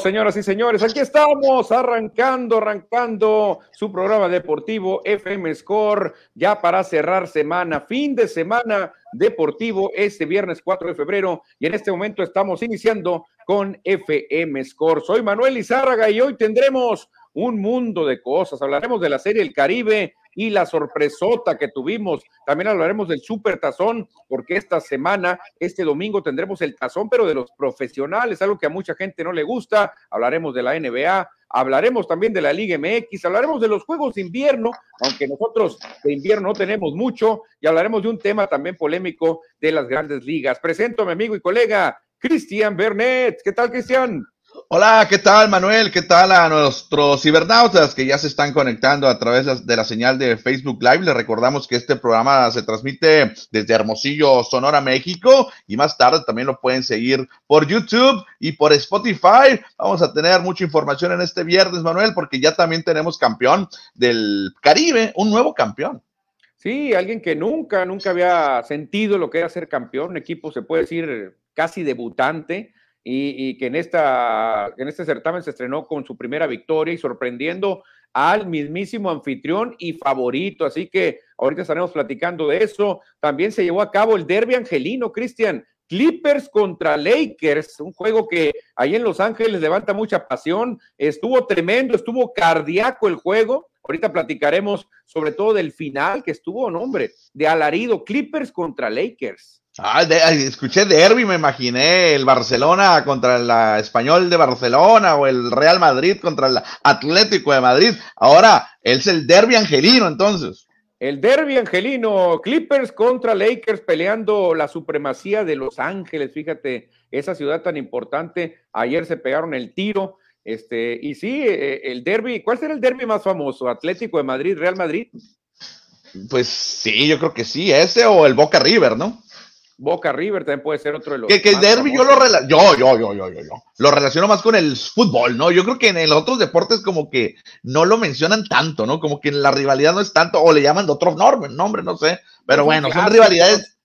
Señoras y señores, aquí estamos arrancando, arrancando su programa deportivo FM Score, ya para cerrar semana, fin de semana deportivo este viernes 4 de febrero y en este momento estamos iniciando con FM Score. Soy Manuel Izárraga y hoy tendremos un mundo de cosas. Hablaremos de la serie El Caribe y la sorpresota que tuvimos. También hablaremos del Super Tazón, porque esta semana, este domingo, tendremos el tazón, pero de los profesionales, algo que a mucha gente no le gusta. Hablaremos de la NBA, hablaremos también de la Liga MX, hablaremos de los Juegos de Invierno, aunque nosotros de invierno no tenemos mucho, y hablaremos de un tema también polémico de las grandes ligas. Presento a mi amigo y colega Cristian Bernet. ¿Qué tal, Cristian? Hola, ¿qué tal Manuel? ¿Qué tal a nuestros cibernautas que ya se están conectando a través de la señal de Facebook Live? Les recordamos que este programa se transmite desde Hermosillo, Sonora, México y más tarde también lo pueden seguir por YouTube y por Spotify. Vamos a tener mucha información en este viernes, Manuel, porque ya también tenemos campeón del Caribe, un nuevo campeón. Sí, alguien que nunca, nunca había sentido lo que era ser campeón, equipo se puede decir casi debutante y, que en, esta, en este certamen se estrenó con su primera victoria y sorprendiendo al mismísimo anfitrión y favorito. Así que ahorita estaremos platicando de eso. También se llevó a cabo el derby angelino, Cristian. Clippers contra Lakers, un juego que ahí en Los Ángeles levanta mucha pasión. Estuvo tremendo, estuvo cardíaco el juego. Ahorita platicaremos sobre todo del final que estuvo, nombre, de alarido. Clippers contra Lakers. Ah, escuché derby, me imaginé el Barcelona contra el Español de Barcelona o el Real Madrid contra el Atlético de Madrid. Ahora es el derby angelino, entonces. El derby angelino, Clippers contra Lakers peleando la supremacía de Los Ángeles. Fíjate, esa ciudad tan importante. Ayer se pegaron el tiro. Este, y sí, eh, el derby, ¿cuál será el derby más famoso? ¿Atlético de Madrid, Real Madrid? Pues sí, yo creo que sí, ese o el Boca River, ¿no? Boca River también puede ser otro de los. Que, que el derby yo lo yo, yo, yo, yo, yo, yo, lo relaciono más con el fútbol, ¿no? Yo creo que en los otros deportes como que no lo mencionan tanto, ¿no? Como que la rivalidad no es tanto, o le llaman de otro nombre, nombre, no sé. Pero bueno, son rivalidades,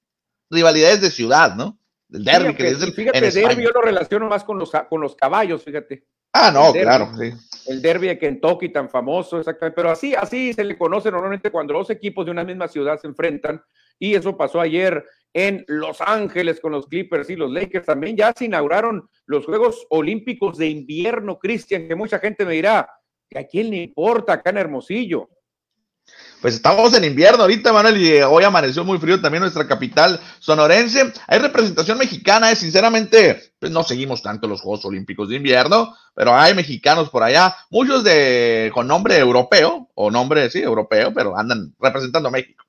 rivalidades de ciudad, ¿no? El derby, que es el, Fíjate, derby yo lo relaciono más con los, con los caballos, fíjate. Ah, no, claro, sí. El derby de Kentucky tan famoso, exactamente. Pero así, así se le conoce normalmente cuando los equipos de una misma ciudad se enfrentan. Y eso pasó ayer en Los Ángeles con los Clippers y los Lakers. También ya se inauguraron los Juegos Olímpicos de Invierno, Cristian, que mucha gente me dirá, que a quién le importa acá en Hermosillo. Pues estamos en invierno ahorita, Manuel, y hoy amaneció muy frío también nuestra capital sonorense. Hay representación mexicana, eh, sinceramente, pues no seguimos tanto los Juegos Olímpicos de invierno, pero hay mexicanos por allá, muchos de con nombre europeo, o nombre, sí, europeo, pero andan representando a México.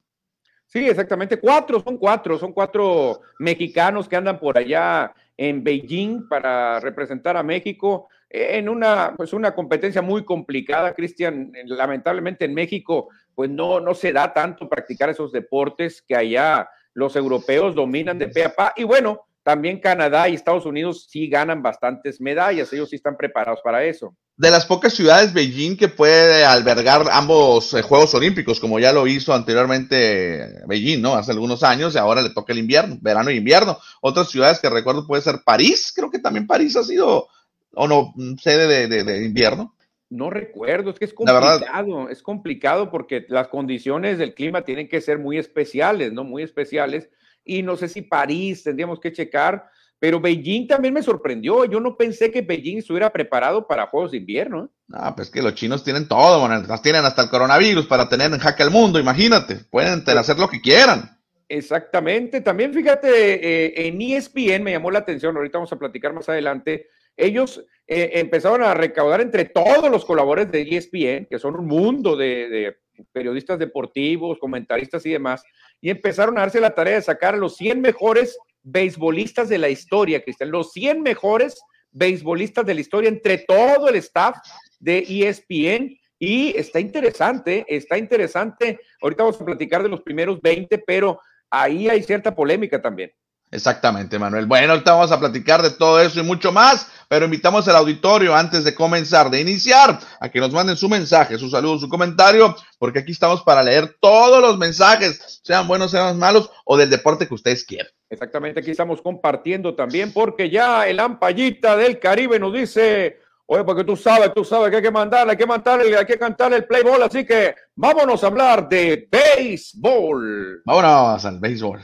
Sí, exactamente. Cuatro, son cuatro, son cuatro mexicanos que andan por allá en Beijing para representar a México en una, pues una competencia muy complicada, Cristian. Lamentablemente en México, pues no, no se da tanto practicar esos deportes que allá los europeos dominan de pe a pa. Y bueno, también Canadá y Estados Unidos sí ganan bastantes medallas, ellos sí están preparados para eso. De las pocas ciudades, Beijing, que puede albergar ambos eh, Juegos Olímpicos, como ya lo hizo anteriormente Beijing, ¿no? Hace algunos años, y ahora le toca el invierno, verano e invierno. Otras ciudades que recuerdo puede ser París, creo que también París ha sido, o no, sede de, invierno. No recuerdo, es que es complicado, es complicado porque las condiciones del clima tienen que ser muy especiales, ¿no? Muy especiales y no sé si París tendríamos que checar, pero Beijing también me sorprendió. Yo no pensé que Beijing estuviera preparado para Juegos de Invierno. Ah, pues que los chinos tienen todo, bueno, tienen hasta el coronavirus para tener en jaque al mundo, imagínate, pueden pues hacer lo que quieran. Exactamente, también fíjate, eh, en ESPN me llamó la atención, ahorita vamos a platicar más adelante, ellos eh, empezaron a recaudar entre todos los colaboradores de ESPN, que son un mundo de periodistas deportivos, comentaristas y demás, y empezaron a darse la tarea de sacar a los 100 mejores beisbolistas de la historia, Cristian, los 100 mejores beisbolistas de la historia entre todo el staff de ESPN. Y está interesante, está interesante. Ahorita vamos a platicar de los primeros 20, pero ahí hay cierta polémica también. Exactamente, Manuel. Bueno, ahorita vamos a platicar de todo eso y mucho más, pero invitamos al auditorio antes de comenzar, de iniciar, a que nos manden su mensaje, su saludo, su comentario, porque aquí estamos para leer todos los mensajes, sean buenos, sean malos, o del deporte que ustedes quieran. Exactamente, aquí estamos compartiendo también porque ya el ampallita del Caribe nos dice, oye, porque tú sabes, tú sabes que hay que mandarle, hay que mandarle, hay que cantarle el play ball, así que vámonos a hablar de béisbol. Vámonos al béisbol.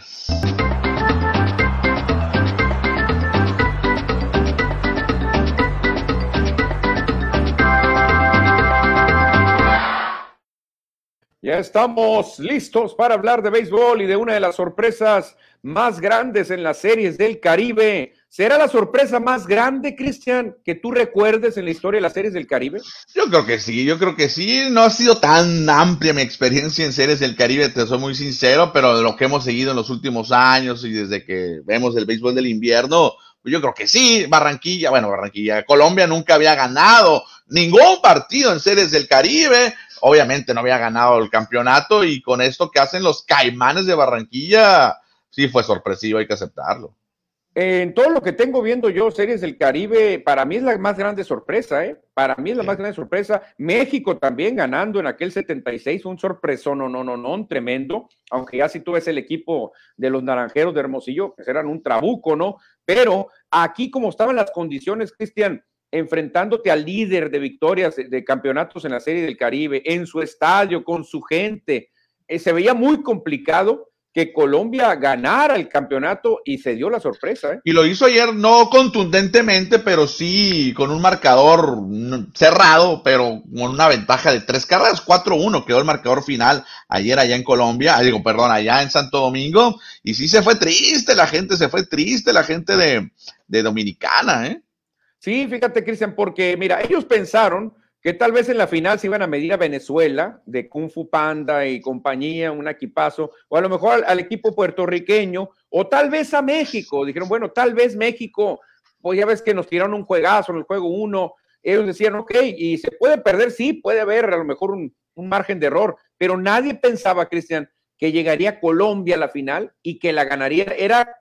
Ya estamos listos para hablar de béisbol y de una de las sorpresas más grandes en las series del Caribe. ¿Será la sorpresa más grande, Cristian, que tú recuerdes en la historia de las series del Caribe? Yo creo que sí, yo creo que sí. No ha sido tan amplia mi experiencia en series del Caribe, te soy muy sincero, pero de lo que hemos seguido en los últimos años y desde que vemos el béisbol del invierno, pues yo creo que sí. Barranquilla, bueno, Barranquilla, Colombia nunca había ganado ningún partido en series del Caribe obviamente no había ganado el campeonato y con esto que hacen los caimanes de Barranquilla, sí fue sorpresivo, hay que aceptarlo. En todo lo que tengo viendo yo, series del Caribe, para mí es la más grande sorpresa, ¿eh? Para mí es la más grande sorpresa. México también ganando en aquel 76, un sorpresón, no, no, no, no, tremendo. Aunque ya si tú ves el equipo de los naranjeros de Hermosillo, pues eran un trabuco, ¿no? Pero aquí, como estaban las condiciones, Cristian, enfrentándote al líder de victorias de campeonatos en la Serie del Caribe, en su estadio, con su gente. Eh, se veía muy complicado que Colombia ganara el campeonato y se dio la sorpresa. ¿eh? Y lo hizo ayer no contundentemente, pero sí con un marcador cerrado, pero con una ventaja de tres carreras, 4-1 quedó el marcador final ayer allá en Colombia, ah, digo, perdón, allá en Santo Domingo, y sí se fue triste, la gente se fue triste, la gente de, de Dominicana, ¿eh? Sí, fíjate, Cristian, porque mira, ellos pensaron que tal vez en la final se iban a medir a Venezuela de Kung Fu Panda y compañía, un equipazo, o a lo mejor al, equipo puertorriqueño, o tal vez a México. Dijeron, bueno, tal vez México, pues ya ves que nos tiraron un juegazo en el juego uno. Ellos decían, ok, y se puede perder, sí, puede haber a lo mejor un, un margen de error, pero nadie pensaba, Cristian, que llegaría Colombia a la final y que la ganaría. Era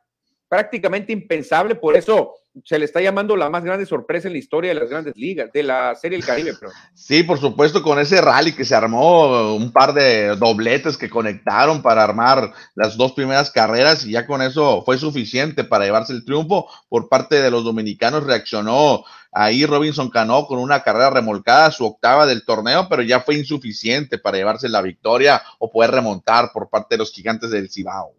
prácticamente impensable, por eso se le está llamando la más grande sorpresa en la historia de las grandes ligas, de la Serie del Caribe. Sí, por supuesto, con ese rally que se armó, un par de dobletes que conectaron para armar las dos primeras carreras y ya con eso fue suficiente para llevarse el triunfo por parte de los dominicanos. Reaccionó ahí Robinson Cano con una carrera remolcada, su octava del torneo, pero ya fue insuficiente para llevarse la victoria o poder remontar por parte de los gigantes del Cibao.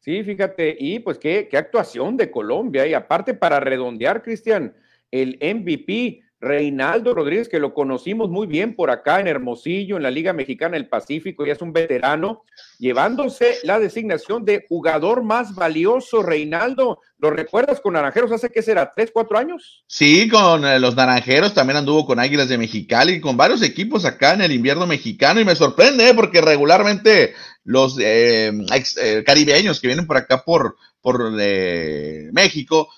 Sí, fíjate, y pues qué, qué actuación de Colombia. Y aparte, para redondear, Cristian, el MVP Reinaldo Rodríguez, que lo conocimos muy bien por acá en Hermosillo, en la Liga Mexicana del Pacífico, ya es un veterano, llevándose la designación de jugador más valioso, Reinaldo. ¿Lo recuerdas con Naranjeros hace qué será? ¿Tres, cuatro años? Sí, con eh, los Naranjeros, también anduvo con Águilas de Mexicali, con varios equipos acá en el invierno mexicano, y me sorprende, ¿eh? porque regularmente los eh, caribeños que vienen por acá por, por México,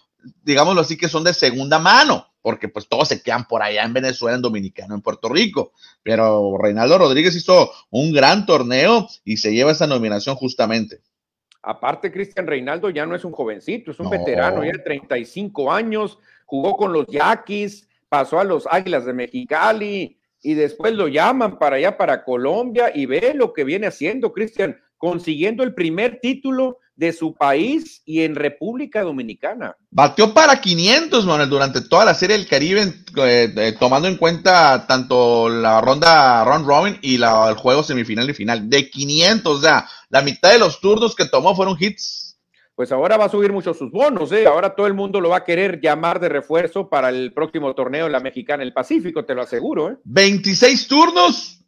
digámoslo así, que son de segunda mano porque pues todos se quedan por allá en Venezuela, en Dominicano, en Puerto Rico. Pero Reinaldo Rodríguez hizo un gran torneo y se lleva esa nominación justamente. Aparte, Cristian Reinaldo ya no es un jovencito, es un veterano, ya de 35 años, jugó con los Yaquis, pasó a los Águilas de Mexicali y después lo llaman para allá, para Colombia y ve lo que viene haciendo, Cristian, consiguiendo el primer título de su país y en República Dominicana. Batió para 500, Manuel, durante toda la serie del Caribe, eh, eh, tomando en cuenta tanto la ronda Ron Robin y la, el juego semifinal y final. De 500, o sea, la mitad de los turnos que tomó fueron hits. Pues ahora va a subir mucho sus bonos, ¿eh? Ahora todo el mundo lo va a querer llamar de refuerzo para el próximo torneo de la Mexicana el Pacífico, te lo aseguro, ¿eh? 26 turnos,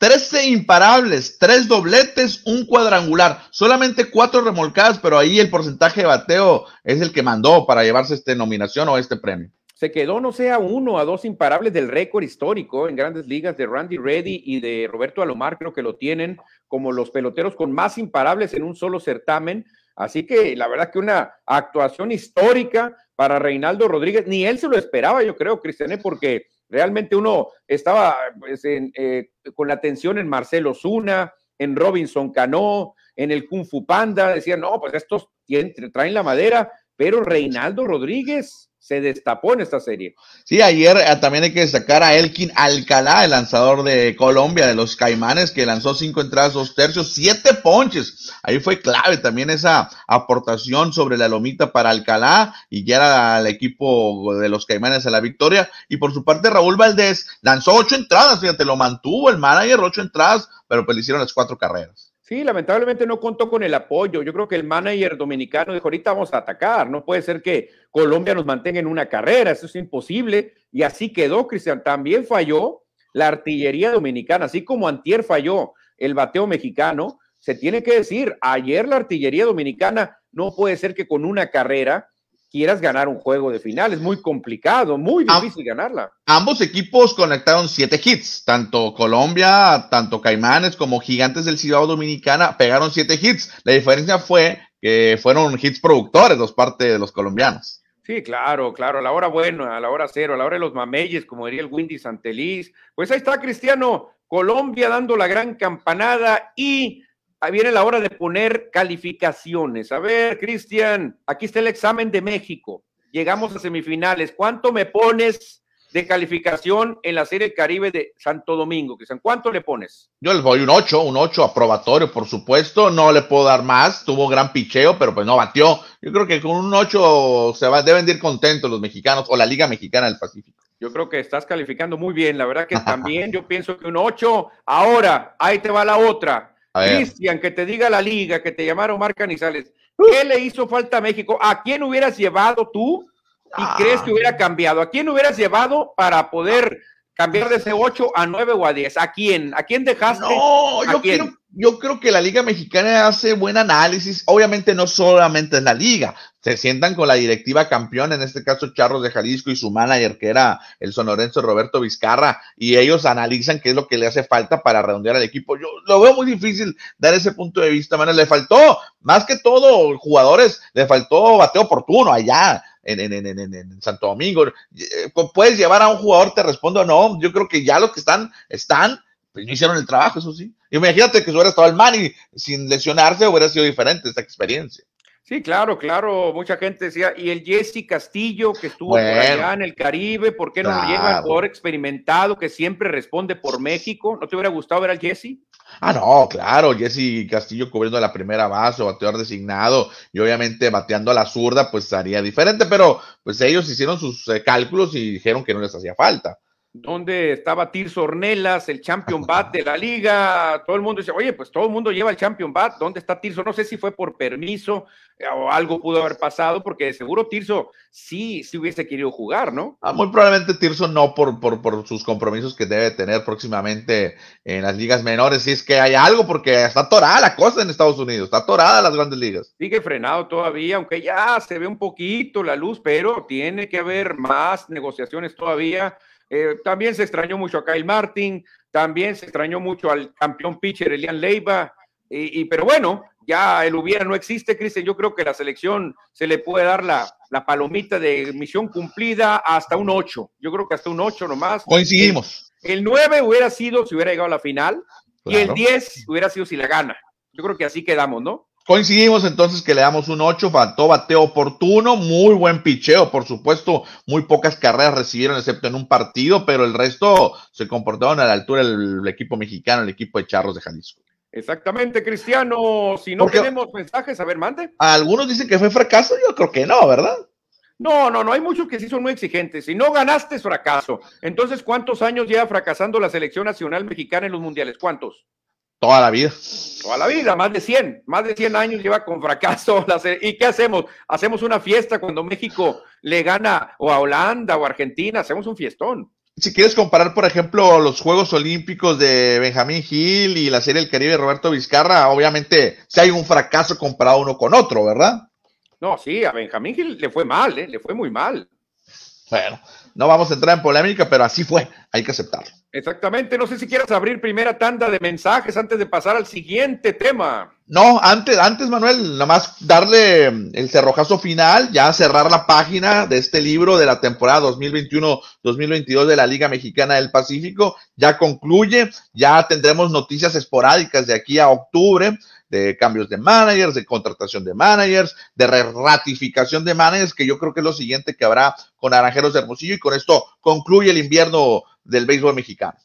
13 imparables, 3 dobletes, un cuadrangular, solamente 4 remolcadas, pero ahí el porcentaje de bateo es el que mandó para llevarse esta nominación o este premio. Se quedó, no sé, a uno, a dos imparables del récord histórico en grandes ligas de Randy Reddy y de Roberto Alomar, creo que lo tienen como los peloteros con más imparables en un solo certamen. Así que la verdad que una actuación histórica para Reinaldo Rodríguez, ni él se lo esperaba, yo creo, Cristiané, porque Realmente uno estaba pues, eh, con la atención en Marcelo Zuna, en Robinson Cano, en el Kung Fu Panda. Decían, no, pues estos traen la madera, pero Reinaldo Rodríguez se destapó en esta serie. Sí, ayer eh, también hay que destacar a Elkin Alcalá, el lanzador de Colombia, de los Caimanes, que lanzó cinco entradas, dos tercios, siete ponches. Ahí fue clave también esa aportación sobre la lomita para Alcalá y ya el equipo de los Caimanes a la victoria. Y por su parte, Raúl Valdés lanzó ocho entradas, fíjate, lo mantuvo el manager, ocho entradas, pero pues le hicieron las cuatro carreras. Sí, lamentablemente no contó con el apoyo. Yo creo que el manager dominicano dijo, ahorita vamos a atacar. No puede ser que Colombia nos mantenga en una carrera. Eso es imposible. Y así quedó, Cristian. También falló la artillería dominicana, así como Antier falló el bateo mexicano. Se tiene que decir, ayer la artillería dominicana no puede ser que con una carrera quieras ganar un juego de final. Es muy complicado, muy difícil ganarla. Ambos equipos conectaron siete hits, tanto Colombia, tanto Caimanes como Gigantes del Cibao Dominicana pegaron siete hits. La diferencia fue que fueron hits productores dos partes de los colombianos. Sí, claro, claro, a la hora buena, a la hora cero, a la hora de los mameyes, como diría el Windy Santeliz. Pues ahí está Cristiano, Colombia dando la gran campanada y ahí viene la hora de poner calificaciones. A ver, Cristian, aquí está el examen de México. Llegamos a semifinales. ¿Cuánto me pones de calificación en la Serie Caribe de Santo Domingo? Cristian, ¿cuánto le pones? Yo les voy un 8, un 8 aprobatorio, por supuesto. No le puedo dar más. Tuvo gran picheo, pero pues no batió. Yo creo que con un 8 se va, deben de ir contentos los mexicanos o la Liga Mexicana del Pacífico. Yo creo que estás calificando muy bien. La verdad que también yo pienso que un 8. Ahora, ahí te va la otra. Cristian, que te diga la liga, que te llamaron Marc Canizales. ¿Qué le hizo falta a México? ¿A quién hubieras llevado tú y crees que hubiera cambiado? ¿A quién hubieras llevado para poder cambiar de ese 8 a 9 o a 10? ¿A quién? ¿A quién dejaste? No, yo, Creo, yo creo que la Liga Mexicana hace buen análisis. Obviamente no solamente es la Liga, se sientan con la directiva campeón, en este caso Charros de Jalisco y su manager, que era el sonorense Roberto Vizcarra, y ellos analizan qué es lo que le hace falta para redondear al equipo. Yo lo veo muy difícil dar ese punto de vista, man. Le faltó, más que todo, jugadores, le faltó bateo oportuno allá. En, en, en, en, Santo Domingo, eh, puedes llevar a un jugador, te respondo no, yo creo que ya los que están, están, pues no hicieron el trabajo, eso sí. Imagínate que si hubiera estado el Manny sin lesionarse, hubiera sido diferente esta experiencia. Sí, claro, claro. Mucha gente decía, y el Jesse Castillo, que estuvo allá en el Caribe, ¿por qué no claro. llega el jugador experimentado que siempre responde por México? ¿No te hubiera gustado ver al Jesse? Ah, no, claro, Jesse Castillo cubriendo la primera base, bateador designado, y obviamente bateando a la zurda, pues haría diferente, pero pues ellos hicieron sus eh, cálculos y dijeron que no les hacía falta donde estaba Tirso Ornelas, el champion bat de la liga. Todo el mundo dice, oye, pues todo el mundo lleva el champion bat. ¿Dónde está Tirso? No sé si fue por permiso eh, o algo pudo haber pasado, porque seguro Tirso sí, sí hubiese querido jugar, ¿no? Ah, muy probablemente Tirso no por, por, por, sus compromisos que debe tener próximamente en las ligas menores. Si es que hay algo, porque está atorada la cosa en Estados Unidos, está atorada las grandes ligas. Sigue frenado todavía, aunque ya se ve un poquito la luz, pero tiene que haber más negociaciones todavía eh, también se extrañó mucho a Kyle Martin, también se extrañó mucho al campeón pitcher Elian Leiva, y, pero bueno, ya el hubiera no existe, Cristian. Yo creo que la selección se le puede dar la, la palomita de misión cumplida hasta un 8. Yo creo que hasta un 8 nomás. Coincidimos. El, el 9 hubiera sido si hubiera llegado a la final claro. y el 10 hubiera sido si la gana. Yo creo que así quedamos, ¿no? Coincidimos entonces que le damos un 8, faltó bateo oportuno, muy buen picheo, por supuesto, muy pocas carreras recibieron excepto en un partido, pero el resto se comportaron a la altura del equipo mexicano, el equipo de Charros de Jalisco. Exactamente, Cristiano. Si no Porque tenemos mensajes, a ver, mande. Algunos dicen que fue fracaso, yo creo que no, ¿verdad? No, no, no, hay muchos que sí son muy exigentes. Si no ganaste es fracaso. Entonces, ¿cuántos años lleva fracasando la selección nacional mexicana en los mundiales? ¿Cuántos? Toda la vida. Toda la vida, más de 100, más de 100 años lleva con fracaso. ¿Y qué hacemos? Hacemos una fiesta cuando México le gana o a Holanda o a Argentina, hacemos un fiestón. Si quieres comparar, por ejemplo, los Juegos Olímpicos de Benjamín Gil y la Serie del Caribe de Roberto Vizcarra, obviamente si hay un fracaso comparado uno con otro, ¿verdad? No, sí, a Benjamín Gil le fue mal, ¿eh? le fue muy mal. Bueno, no vamos a entrar en polémica, pero así fue, hay que aceptarlo. Exactamente, no sé si quieras abrir primera tanda de mensajes antes de pasar al siguiente tema. No, antes, antes Manuel, nada más darle el cerrojazo final, ya cerrar la página de este libro de la temporada 2021-2022 de la Liga Mexicana del Pacífico, ya concluye, ya tendremos noticias esporádicas de aquí a octubre, de cambios de managers, de contratación de managers, de ratificación de managers, que yo creo que es lo siguiente que habrá con Naranjeros de Hermosillo y con esto concluye el invierno del béisbol mexicano.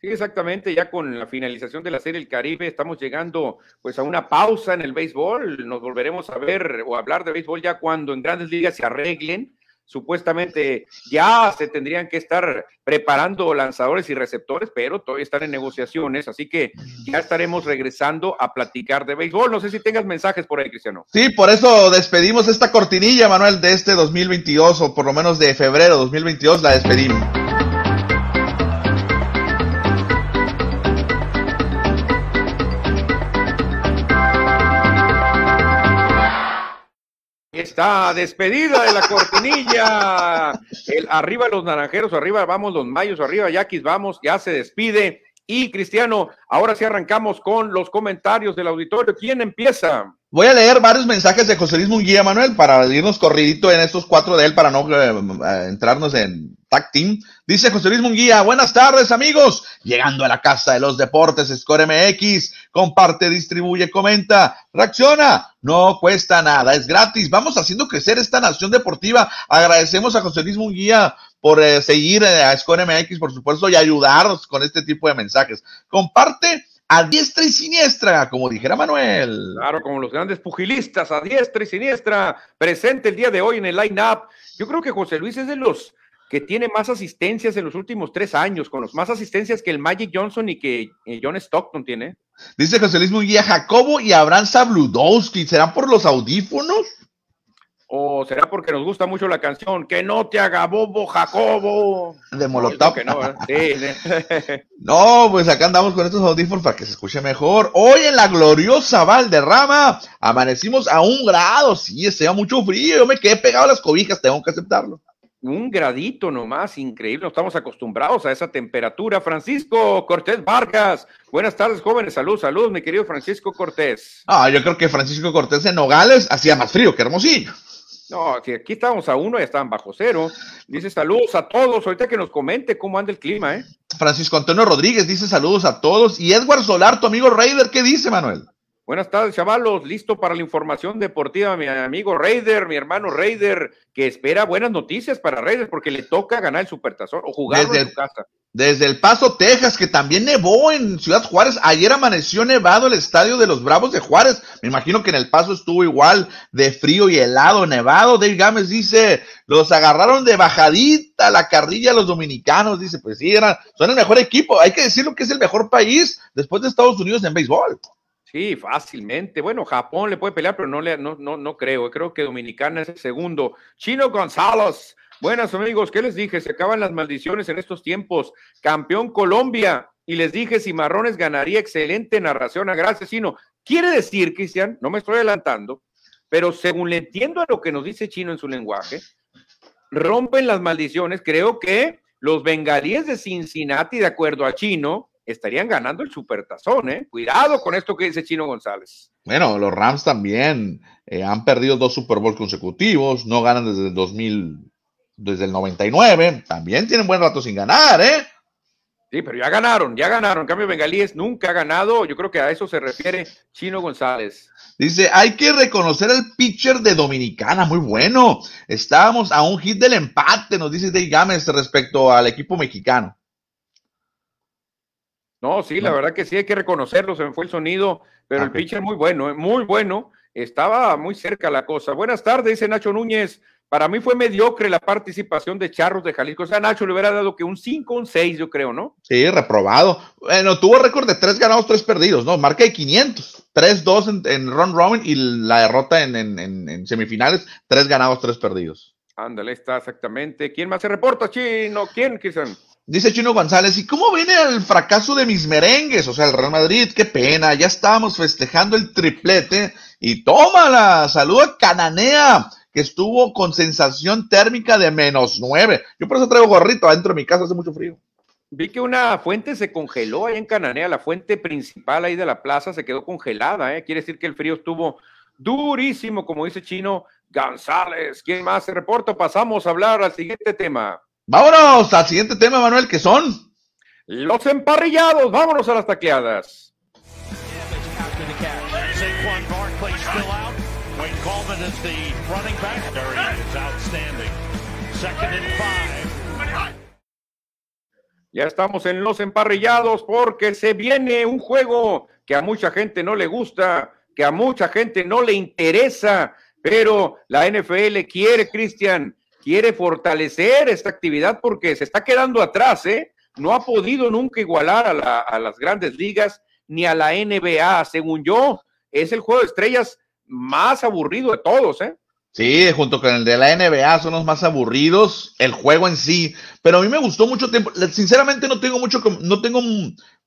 Sí, exactamente, ya con la finalización de la Serie del Caribe estamos llegando pues a una pausa en el béisbol, nos volveremos a ver o hablar de béisbol ya cuando en grandes ligas se arreglen, supuestamente ya se tendrían que estar preparando lanzadores y receptores, pero todavía están en negociaciones, así que ya estaremos regresando a platicar de béisbol. No sé si tengas mensajes por ahí, Cristiano. Sí, por eso despedimos esta cortinilla, Manuel, de este 2022 o por lo menos de febrero 2022 la despedimos. Está despedida de la cortinilla. Arriba los naranjeros, arriba vamos los mayos, arriba Yaquis, vamos, ya se despide. Y Cristiano, ahora sí arrancamos con los comentarios del auditorio. ¿Quién empieza? Voy a leer varios mensajes de José Luis Munguía, Manuel, para irnos corridito en estos cuatro de él, para no eh, eh, entrarnos en tag team. Dice José Luis Munguía, buenas tardes, amigos. Llegando a la casa de los deportes, Score MX. Comparte, distribuye, comenta, reacciona. No cuesta nada, es gratis. Vamos haciendo crecer esta nación deportiva. Agradecemos a José Luis Munguía por eh, seguir a Score MX, por supuesto, y ayudarnos con este tipo de mensajes. Comparte a diestra y siniestra, como dijera Manuel. Claro, como los grandes pugilistas, a diestra y siniestra, presente el día de hoy en el line-up. Yo creo que José Luis es de los que tiene más asistencias en los últimos tres años, con los más asistencias que el Magic Johnson y que eh, John Stockton tiene. Dice José Luis Munguía, Jacobo y Abraham Sabludowski, ¿serán por los audífonos? ¿O será porque nos gusta mucho la canción? Que no te haga bobo, Jacobo. De Molotov. no, pues acá andamos con estos audífonos para que se escuche mejor. Hoy en la gloriosa Valderrama amanecimos a un grado. Sí, hacía mucho frío. Yo me quedé pegado a las cobijas, tengo que aceptarlo. Un gradito nomás, increíble. No estamos acostumbrados a esa temperatura. Francisco Cortés Vargas. Buenas tardes, jóvenes. Salud, salud, mi querido Francisco Cortés. Ah, yo creo que Francisco Cortés en Nogales hacía más frío que Hermosillo. No, aquí, aquí estábamos a uno, ya estaban bajo cero. Dice saludos a todos. Ahorita que nos comente cómo anda el clima, ¿eh? Francisco Antonio Rodríguez dice saludos a todos. Y Edward Solar, tu amigo Raider, ¿qué dice, Manuel? Buenas tardes, chavalos. Listo para la información deportiva, mi amigo Raider, mi hermano Raider, que espera buenas noticias para Raider porque le toca ganar el Supertazón o jugar en su casa. Desde El Paso, Texas, que también nevó en Ciudad Juárez. Ayer amaneció nevado el estadio de los Bravos de Juárez. Me imagino que en El Paso estuvo igual de frío y helado, nevado. Dave Gámez dice, los agarraron de bajadita la carrilla los dominicanos. Dice, pues sí, eran, son el mejor equipo. Hay que decirlo que es el mejor país después de Estados Unidos en béisbol. Sí, fácilmente. Bueno, Japón le puede pelear, pero no, le, no, no, no creo. Creo que Dominicana es el segundo. Chino González Buenas amigos, ¿qué les dije? Se acaban las maldiciones en estos tiempos. Campeón Colombia. Y les dije, si Marrones ganaría excelente narración a gracias, sino quiere decir, Cristian, no me estoy adelantando, pero según le entiendo a lo que nos dice Chino en su lenguaje, rompen las maldiciones. Creo que los bengalíes de Cincinnati, de acuerdo a Chino, estarían ganando el supertazón, ¿eh? Cuidado con esto que dice Chino González. Bueno, los Rams también eh, han perdido dos Super Bowl consecutivos, no ganan desde el 2000 desde el 99, también tienen buen rato sin ganar, ¿eh? Sí, pero ya ganaron, ya ganaron. En cambio, Bengalíes nunca ha ganado. Yo creo que a eso se refiere Chino González. Dice, hay que reconocer al pitcher de Dominicana, muy bueno. Estábamos a un hit del empate, nos dice Dave Gámez respecto al equipo mexicano. No, sí, la verdad que sí, hay que reconocerlo, se me fue el sonido, pero el pitcher muy bueno, ¿eh? muy bueno. Estaba muy cerca la cosa. Buenas tardes, dice Nacho Núñez. Para mí fue mediocre la participación de Charros de Jalisco. O sea, Nacho le hubiera dado que un 5, un 6, yo creo, ¿no? Sí, reprobado. Bueno, tuvo récord de 3 ganados, 3 perdidos, ¿no? Marca de 500. 3-2 en, en Ron Robin y la derrota en, en, semifinales, 3 ganados, 3 perdidos. Ándale, está exactamente. ¿Quién más se reporta, Chino? ¿Quién, Cristian? Dice Chino González, ¿y cómo viene el fracaso de mis merengues? O sea, el Real Madrid, qué pena, ya estábamos festejando el triplete y tómala, saluda Cananea que estuvo con sensación térmica de menos nueve. Yo por eso traigo gorrito adentro de mi casa, hace mucho frío. Vi que una fuente se congeló ahí en Cananea, la fuente principal ahí de la plaza se quedó congelada, ¿eh? quiere decir que el frío estuvo durísimo, como dice Chino González. ¿Quién más se? Pasamos a hablar al siguiente tema. Vámonos al siguiente tema, Manuel, que son los emparrillados. Vámonos a las five. Ya estamos en los emparrillados porque se viene un juego que a mucha gente no le gusta, que a mucha gente no le interesa, pero la NFL quiere, Cristian, quiere fortalecer esta actividad porque se está quedando atrás, ¿eh? No ha podido nunca igualar a, a las grandes ligas ni a la NBA, según yo. Es el juego de estrellas más aburrido de todos, ¿eh? Sí, junto con el de la NBA son los más aburridos, el juego en sí, pero a mí me gustó mucho tiempo. Sinceramente no tengo mucho, no tengo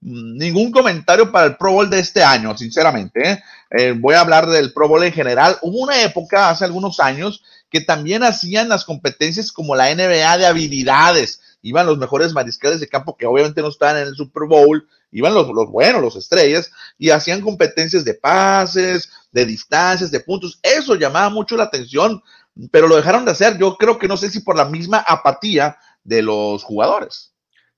ningún comentario para el Pro Bowl de este año, sinceramente. ¿eh? Eh, voy a hablar del Pro Bowl en general. Hubo una época, hace algunos años, que también hacían las competencias como la NBA de habilidades. Iban los mejores mariscales de campo que obviamente no estaban en el Super Bowl, iban los, los buenos, los estrellas, y hacían competencias de pases, de distancias, de puntos. Eso llamaba mucho la atención, pero lo dejaron de hacer. Yo creo que no sé si por la misma apatía de los jugadores.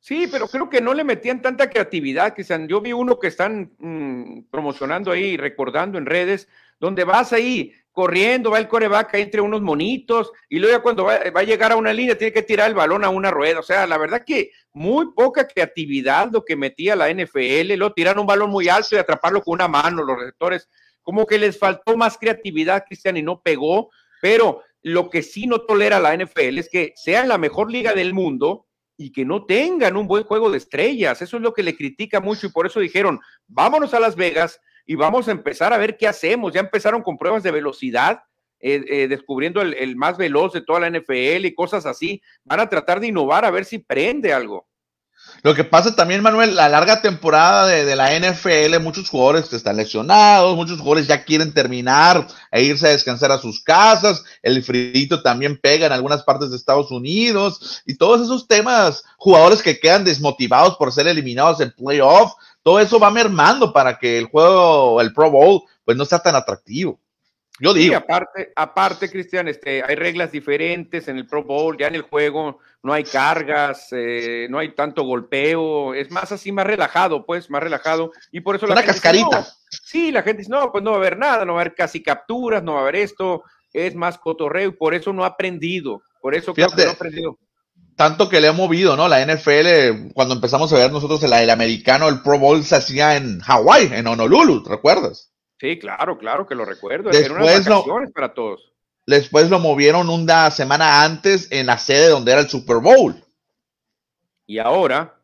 Sí, pero creo que no le metían tanta creatividad, Cristian. Yo vi uno que están mm, promocionando ahí, recordando en redes, donde vas ahí corriendo, va el coreback entre unos monitos, y luego ya cuando va, va, a llegar a una línea tiene que tirar el balón a una rueda. O sea, la verdad que muy poca creatividad lo que metía la NFL, lo tiran un balón muy alto y atraparlo con una mano, los receptores como que les faltó más creatividad, Cristian, y no pegó, pero lo que sí no tolera la NFL es que sean la mejor liga del mundo y que no tengan un buen juego de estrellas. Eso es lo que le critica mucho y por eso dijeron, vámonos a Las Vegas y vamos a empezar a ver qué hacemos. Ya empezaron con pruebas de velocidad, eh, eh, descubriendo el, el más veloz de toda la NFL y cosas así. Van a tratar de innovar a ver si prende algo. Lo que pasa también, Manuel, la larga temporada de, la NFL, muchos jugadores están lesionados, muchos jugadores ya quieren terminar e irse a descansar a sus casas, el frío también pega en algunas partes de Estados Unidos y todos esos temas, jugadores que quedan desmotivados por ser eliminados en playoff, todo eso va mermando para que el juego, el Pro Bowl, pues no sea tan atractivo. Yo digo. aparte, aparte, Cristian, este, hay reglas diferentes en el Pro Bowl, ya en el juego no hay cargas, eh, no hay tanto golpeo, es más así, más relajado, pues, más relajado. Y por eso la Una cascarita. sí, la gente dice, no, pues no va a haber nada, no va a haber casi capturas, no va a haber esto, es más cotorreo y por eso no ha aprendido. Por eso creo que no ha aprendido tanto que le ha movido, ¿no? La NFL, cuando empezamos a ver nosotros el, el americano, el Pro Bowl se hacía en Hawái, en Honolulu, ¿te recuerdas? Sí, claro, claro que lo recuerdo. Después lo, para todos. Después lo movieron una semana antes en la sede donde era el Super Bowl. Y ahora.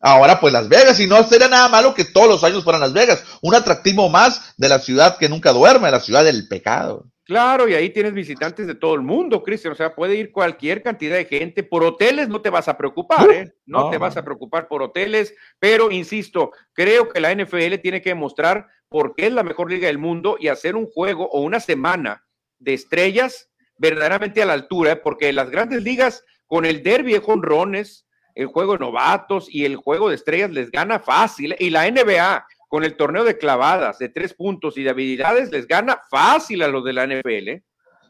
Ahora, pues Las Vegas, y no sería nada malo que todos los años fueran Las Vegas. Un atractivo más de la ciudad que nunca duerme, la ciudad del pecado. Claro, y ahí tienes visitantes de todo el mundo, Cristian. O sea, puede ir cualquier cantidad de gente. Por hoteles no te vas a preocupar, ¿eh? No, te vas a preocupar por hoteles, pero insisto, creo que la NFL tiene que demostrar porque es la mejor liga del mundo y hacer un juego o una semana de estrellas verdaderamente a la altura, ¿eh? porque las grandes ligas con el derby de jonrones, el juego de novatos y el juego de estrellas les gana fácil. ¿eh? Y la NBA con el torneo de clavadas de tres puntos y de habilidades les gana fácil a los de la NFL. ¿eh?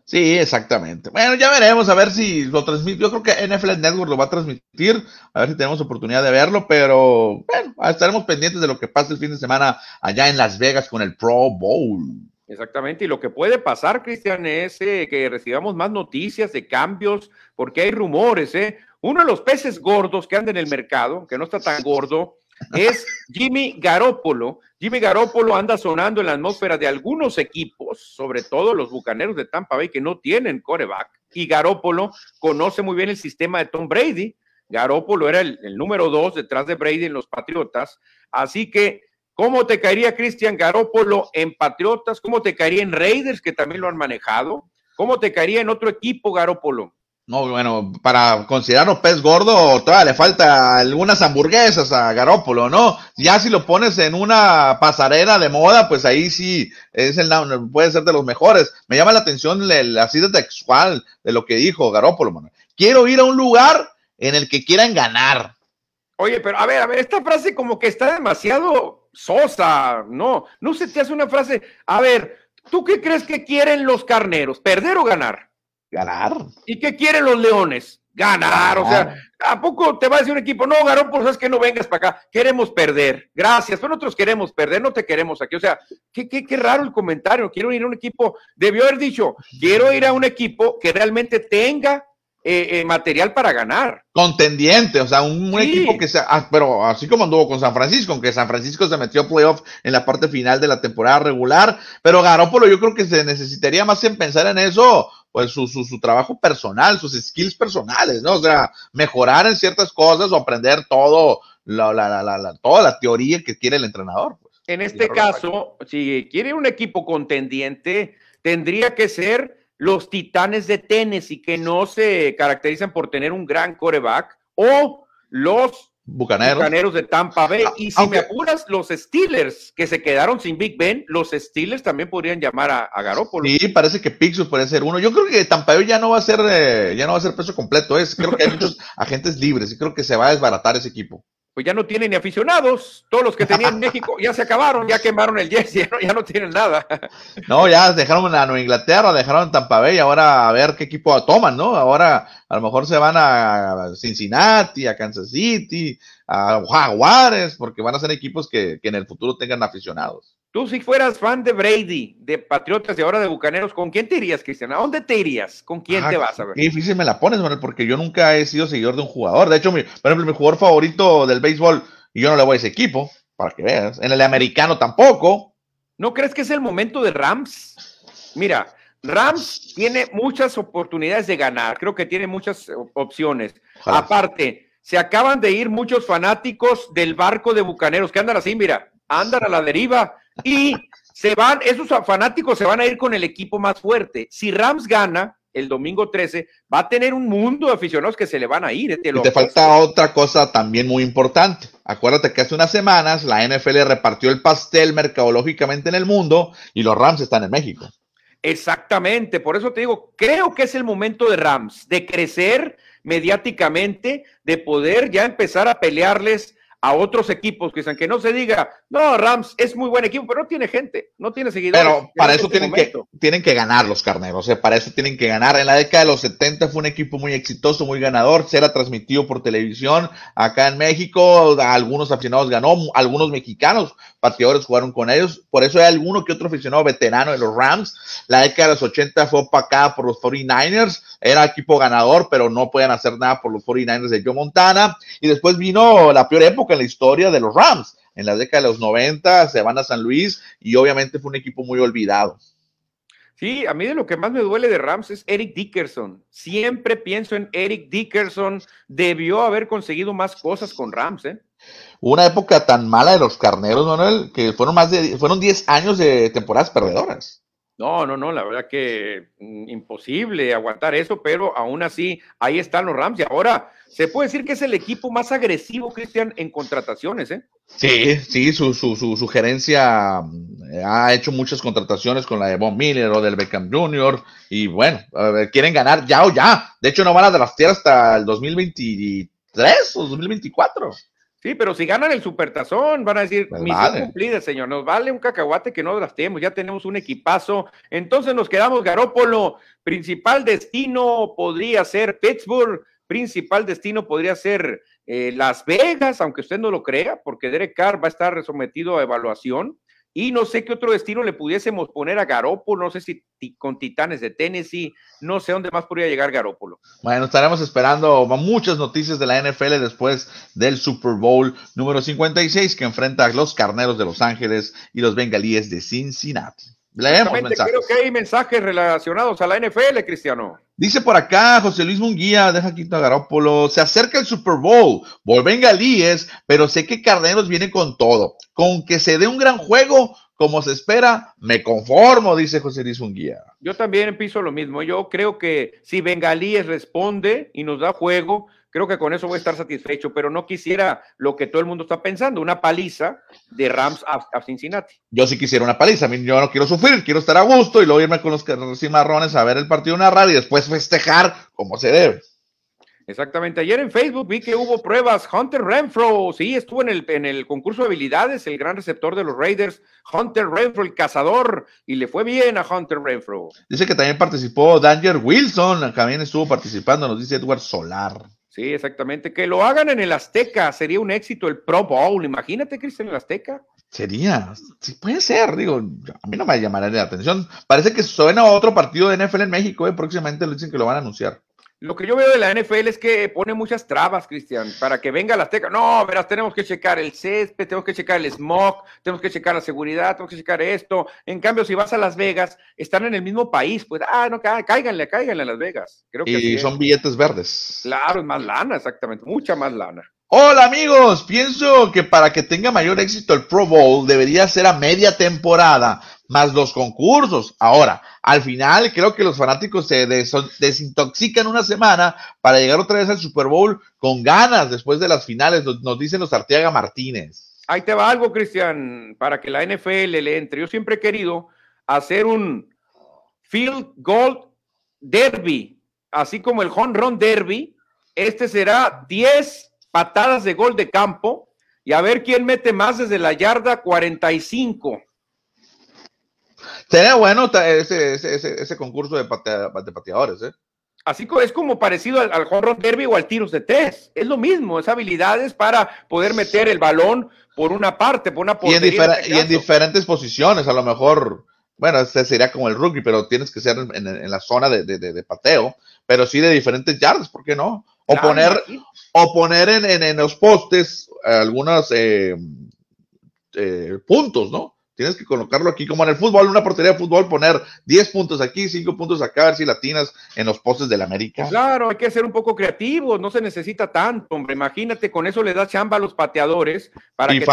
Sí, exactamente. Bueno, ya veremos a ver si lo transmite. Yo creo que NFL Network lo va a transmitir, a ver si tenemos oportunidad de verlo, pero bueno, estaremos pendientes de lo que pase el fin de semana allá en Las Vegas con el Pro Bowl. Exactamente, y lo que puede pasar, Cristian, es eh, que recibamos más noticias de cambios, porque hay rumores, ¿eh? Uno de los peces gordos que anda en el mercado, que no está tan gordo, es Jimmy Garoppolo. Jimmy Garoppolo anda sonando en la atmósfera de algunos equipos, sobre todo los bucaneros de Tampa Bay, que no tienen coreback. Y Garoppolo conoce muy bien el sistema de Tom Brady. Garoppolo era el, número dos detrás de Brady en los Patriotas. Así que, ¿cómo te caería Cristian Garoppolo en Patriotas? ¿Cómo te caería en Raiders, que también lo han manejado? ¿Cómo te caería en otro equipo Garoppolo? No, bueno, para considerarlo pez gordo, todavía le falta algunas hamburguesas a Garópolo, ¿no? Ya si lo pones en una pasarela de moda, pues ahí sí es el puede ser de los mejores. Me llama la atención la cita textual de lo que dijo Garópolo, mano. Quiero ir a un lugar en el que quieran ganar. Oye, pero a ver, a ver, esta frase como que está demasiado sosa, ¿no? No se te hace una frase. A ver, ¿tú qué crees que quieren los carneros? ¿Perder o ganar? Ganar. ¿Y qué quieren los leones? Ganar, o sea, ¿a poco te va a decir un equipo? No, Garoppolo, sabes que no vengas para acá, queremos perder. Gracias, pero nosotros queremos perder, no te queremos aquí. O sea, qué, qué, qué raro el comentario. Quiero ir a un equipo, debió haber dicho, quiero ir a un equipo que realmente tenga eh, eh, material para ganar. Contendiente, o sea, un, equipo que sea, ah, pero así como anduvo con San Francisco, aunque San Francisco se metió playoff en la parte final de la temporada regular, pero Garoppolo yo creo que se necesitaría más en pensar en eso pues su, su, trabajo personal, sus skills personales, ¿no? O sea, mejorar en ciertas cosas o aprender todo, la, la, la, toda la teoría que quiere el entrenador. Pues. En este caso, si quiere un equipo contendiente, tendría que ser los titanes de Tennessee, que no se caracterizan por tener un gran coreback, o los Bucaneros. de Tampa Bay. Ah, y si me apuras, los Steelers, que se quedaron sin Big Ben, los Steelers también podrían llamar a, a Garoppolo. Sí, parece que Pixus puede ser uno. Yo creo que Tampa Bay ya no va a ser, eh, ya no va a ser peso completo. Es, creo que hay muchos agentes libres y creo que se va a desbaratar ese equipo pues ya no tienen ni aficionados. Todos los que tenían en México ya se acabaron, ya quemaron el Jesse, ya no, tienen nada. No, ya dejaron a Nueva Inglaterra, dejaron Tampa Bay, ahora a ver qué equipo toman, ¿no? Ahora a lo mejor se van a Cincinnati, a Kansas City, a Jaguares, porque van a ser equipos que, que en el futuro tengan aficionados. Tú si fueras fan de Brady, de Patriotas y ahora de Bucaneros, ¿con quién te irías, Cristian? ¿A dónde te irías? ¿Con quién te vas a ver? Qué difícil me la pones, Manuel, porque yo nunca he sido seguidor de un jugador. De hecho, mi, por ejemplo, mi jugador favorito del béisbol, y yo no le voy a ese equipo, para que veas. En el americano tampoco. ¿No crees que es el momento de Rams? Mira, Rams tiene muchas oportunidades de ganar, creo que tiene muchas opciones. Aparte, se acaban de ir muchos fanáticos del barco de Bucaneros que andan así, mira, andan a la deriva y se van, esos fanáticos se van a ir con el equipo más fuerte. Si Rams gana el domingo 13, va a tener un mundo de aficionados que se le van a ir. Eh, te, y te falta otra cosa también muy importante. Acuérdate que hace unas semanas la NFL repartió el pastel mercadológicamente en el mundo y los Rams están en México. Exactamente, por eso te digo, creo que es el momento de Rams, de crecer mediáticamente, de poder ya empezar a pelearles a otros equipos, que que no se diga, no, Rams es muy buen equipo, pero no tiene gente, no tiene seguidores. Pero para eso tienen que, tienen que ganar los carneros, para eso tienen que ganar. En la década de los 70 fue un equipo muy exitoso, muy ganador, se era transmitido por televisión acá en México, algunos aficionados ganó, algunos mexicanos pateadores jugaron con ellos, por eso hay alguno que otro aficionado veterano de los Rams. La década de los 80 fue opacada por los 49ers, era equipo ganador, pero no podían hacer nada por los 49ers de Joe Montana. Y después vino la peor época en la historia de los Rams. En la década de los 90 se van a San Luis y obviamente fue un equipo muy olvidado. Sí, a mí de lo que más me duele de Rams es Eric Dickerson. Siempre pienso en Eric Dickerson. Debió haber conseguido más cosas con Rams, ¿eh? Una época tan mala de los carneros, Manuel, que fueron más de, fueron 10 años de temporadas perdedoras. No, no, no, la verdad que mm, imposible aguantar eso, pero aún así ahí están los Rams y ahora se puede decir que es el equipo más agresivo, Cristian, en contrataciones, ¿eh? Sí, sí, su, su, su, mm, ha hecho muchas contrataciones con la de Von Miller o del Beckham Jr. y bueno, quieren ganar ya o ya. De hecho, no van a draftear hasta el 2023 o 2024. Sí, pero si ganan el supertazón, van a decir, pues misión cumplida, señor, nos vale un cacahuate que no tenemos, ya tenemos un equipazo. Entonces nos quedamos Garópolo, principal destino podría ser Pittsburgh, principal destino podría ser eh, Las Vegas, aunque usted no lo crea, porque Derek Carr va a estar sometido a evaluación. Y no sé qué otro destino le pudiésemos poner a Garópolo, no sé si con Titanes de Tennessee, no sé dónde más podría llegar Garópolo. Bueno, estaremos esperando muchas noticias de la NFL después del Super Bowl número 56 que enfrenta a los Carneros de Los Ángeles y los Bengalíes de Cincinnati. Leemos Creo que hay mensajes relacionados a la NFL, Cristiano. Dice por acá José Luis Munguía, deja aquí a Garópolo, se acerca el Super Bowl, vuelven Galíes, pero sé que Carneros viene con todo. Con que se dé un gran juego, como se espera, me conformo, dice José Luis Munguía. Yo también pienso lo mismo. Yo creo que si Bengalíes responde y nos da juego, creo que con eso voy a estar satisfecho, pero no quisiera lo que todo el mundo está pensando, una paliza de Rams a, Cincinnati. Yo sí quisiera una paliza, a mí yo no quiero sufrir, quiero estar a gusto y luego irme con los cimarrones a ver el partido narrado y después festejar como se debe. Exactamente. Ayer en Facebook vi que hubo pruebas. Hunter Renfro, sí, estuvo en el, en el concurso de habilidades, el gran receptor de los Raiders. Hunter Renfro, el cazador, y le fue bien a Hunter Renfro. Dice que también participó Danger Wilson, también estuvo participando, nos dice Edward Solar. Sí, exactamente. Que lo hagan en el Azteca sería un éxito el Pro Bowl. Imagínate, Cristian, en el Azteca. Sería, sí puede ser, digo, a mí no me llamará la atención. Parece que suena otro partido de NFL en México, eh, próximamente lo dicen que lo van a anunciar. Lo que yo veo de la NFL es que pone muchas trabas, Cristian, para que venga la Azteca. No, verás, tenemos que checar el césped, tenemos que checar el smog, tenemos que checar la seguridad, tenemos que checar esto. En cambio, si vas a Las Vegas, están en el mismo país, pues, ah, no, cáiganle, cáiganle a Las Vegas. Creo que y son billetes verdes. Claro, es más lana, exactamente, mucha más lana. Hola amigos, pienso que para que tenga mayor éxito el Pro Bowl debería ser a media temporada, más los concursos. Ahora, al final creo que los fanáticos se desintoxican una semana para llegar otra vez al Super Bowl con ganas después de las finales, nos, dicen los Arteaga Martínez. Ahí te va algo, Cristian, para que la NFL le entre. Yo siempre he querido hacer un Field Goal Derby, así como el Home Run Derby. Este será 10 patadas de gol de campo y a ver quién mete más desde la yarda 45. Sería bueno ese, ese, ese, concurso de, pateadores, ¿eh? Así es como parecido al, al home derby o al tiros de tres. Es lo mismo, es habilidades para poder meter el balón por una parte, por una portería. Y en, diferentes posiciones, a lo mejor, bueno, este sería como el rugby, pero tienes que ser en, la zona de, de, pateo, pero sí de diferentes yardas, ¿por qué no? O poner, o poner en, en, los postes algunos eh, eh, puntos, ¿no? Tienes que colocarlo aquí, como en el fútbol, una portería de fútbol, poner 10 puntos aquí, 5 puntos acá, a ver si latinas en los postes del América. Claro, hay que ser un poco creativos, no se necesita tanto, hombre. Imagínate, con eso le da chamba a los pateadores para que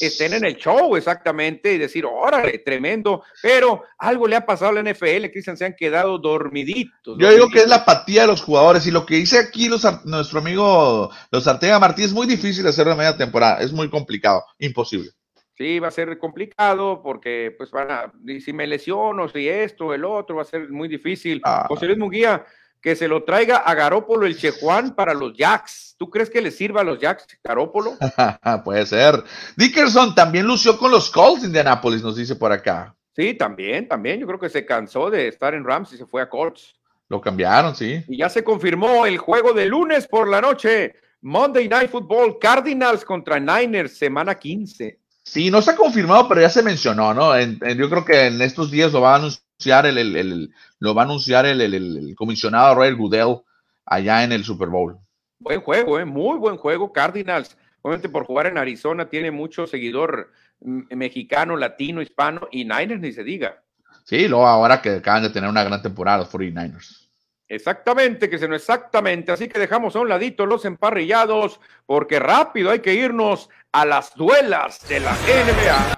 estén en el show, exactamente, y decir, órale, tremendo. Pero algo le ha pasado a la NFL, Cristian, se han quedado dormiditos. Yo digo que es la apatía de los jugadores, y lo que dice aquí los, nuestro amigo Los Artega Martí es muy difícil hacer la media temporada, es muy complicado, imposible. Sí, va a ser complicado porque, pues, van a, si me lesiono, si esto, el otro, va a ser muy difícil. Ah. José Luis Munguía, que se lo traiga a Garópolo el Chejuan para los Jacks. ¿Tú crees que le sirva a los Jacks Garópolo? Puede ser. Dickerson también lució con los Colts de Indianapolis, nos dice por acá. Sí, también, también. Yo creo que se cansó de estar en Rams y se fue a Colts. Lo cambiaron, sí. Y ya se confirmó el juego de lunes por la noche. Monday Night Football, Cardinals contra Niners, semana 15. Sí, no está confirmado, pero ya se mencionó, ¿no? yo creo que en estos días lo va a anunciar el, el, lo va a anunciar el, comisionado Royal Goodell allá en el Super Bowl. Buen juego, ¿eh? muy buen juego. Cardinals, obviamente por jugar en Arizona, tiene mucho seguidor mexicano, latino, hispano y Niners ni se diga. Sí, luego ahora que acaban de tener una gran temporada los 49ers. Exactamente, que se no exactamente. Así que dejamos a un ladito los emparrillados, porque rápido hay que irnos a las duelas de la NBA.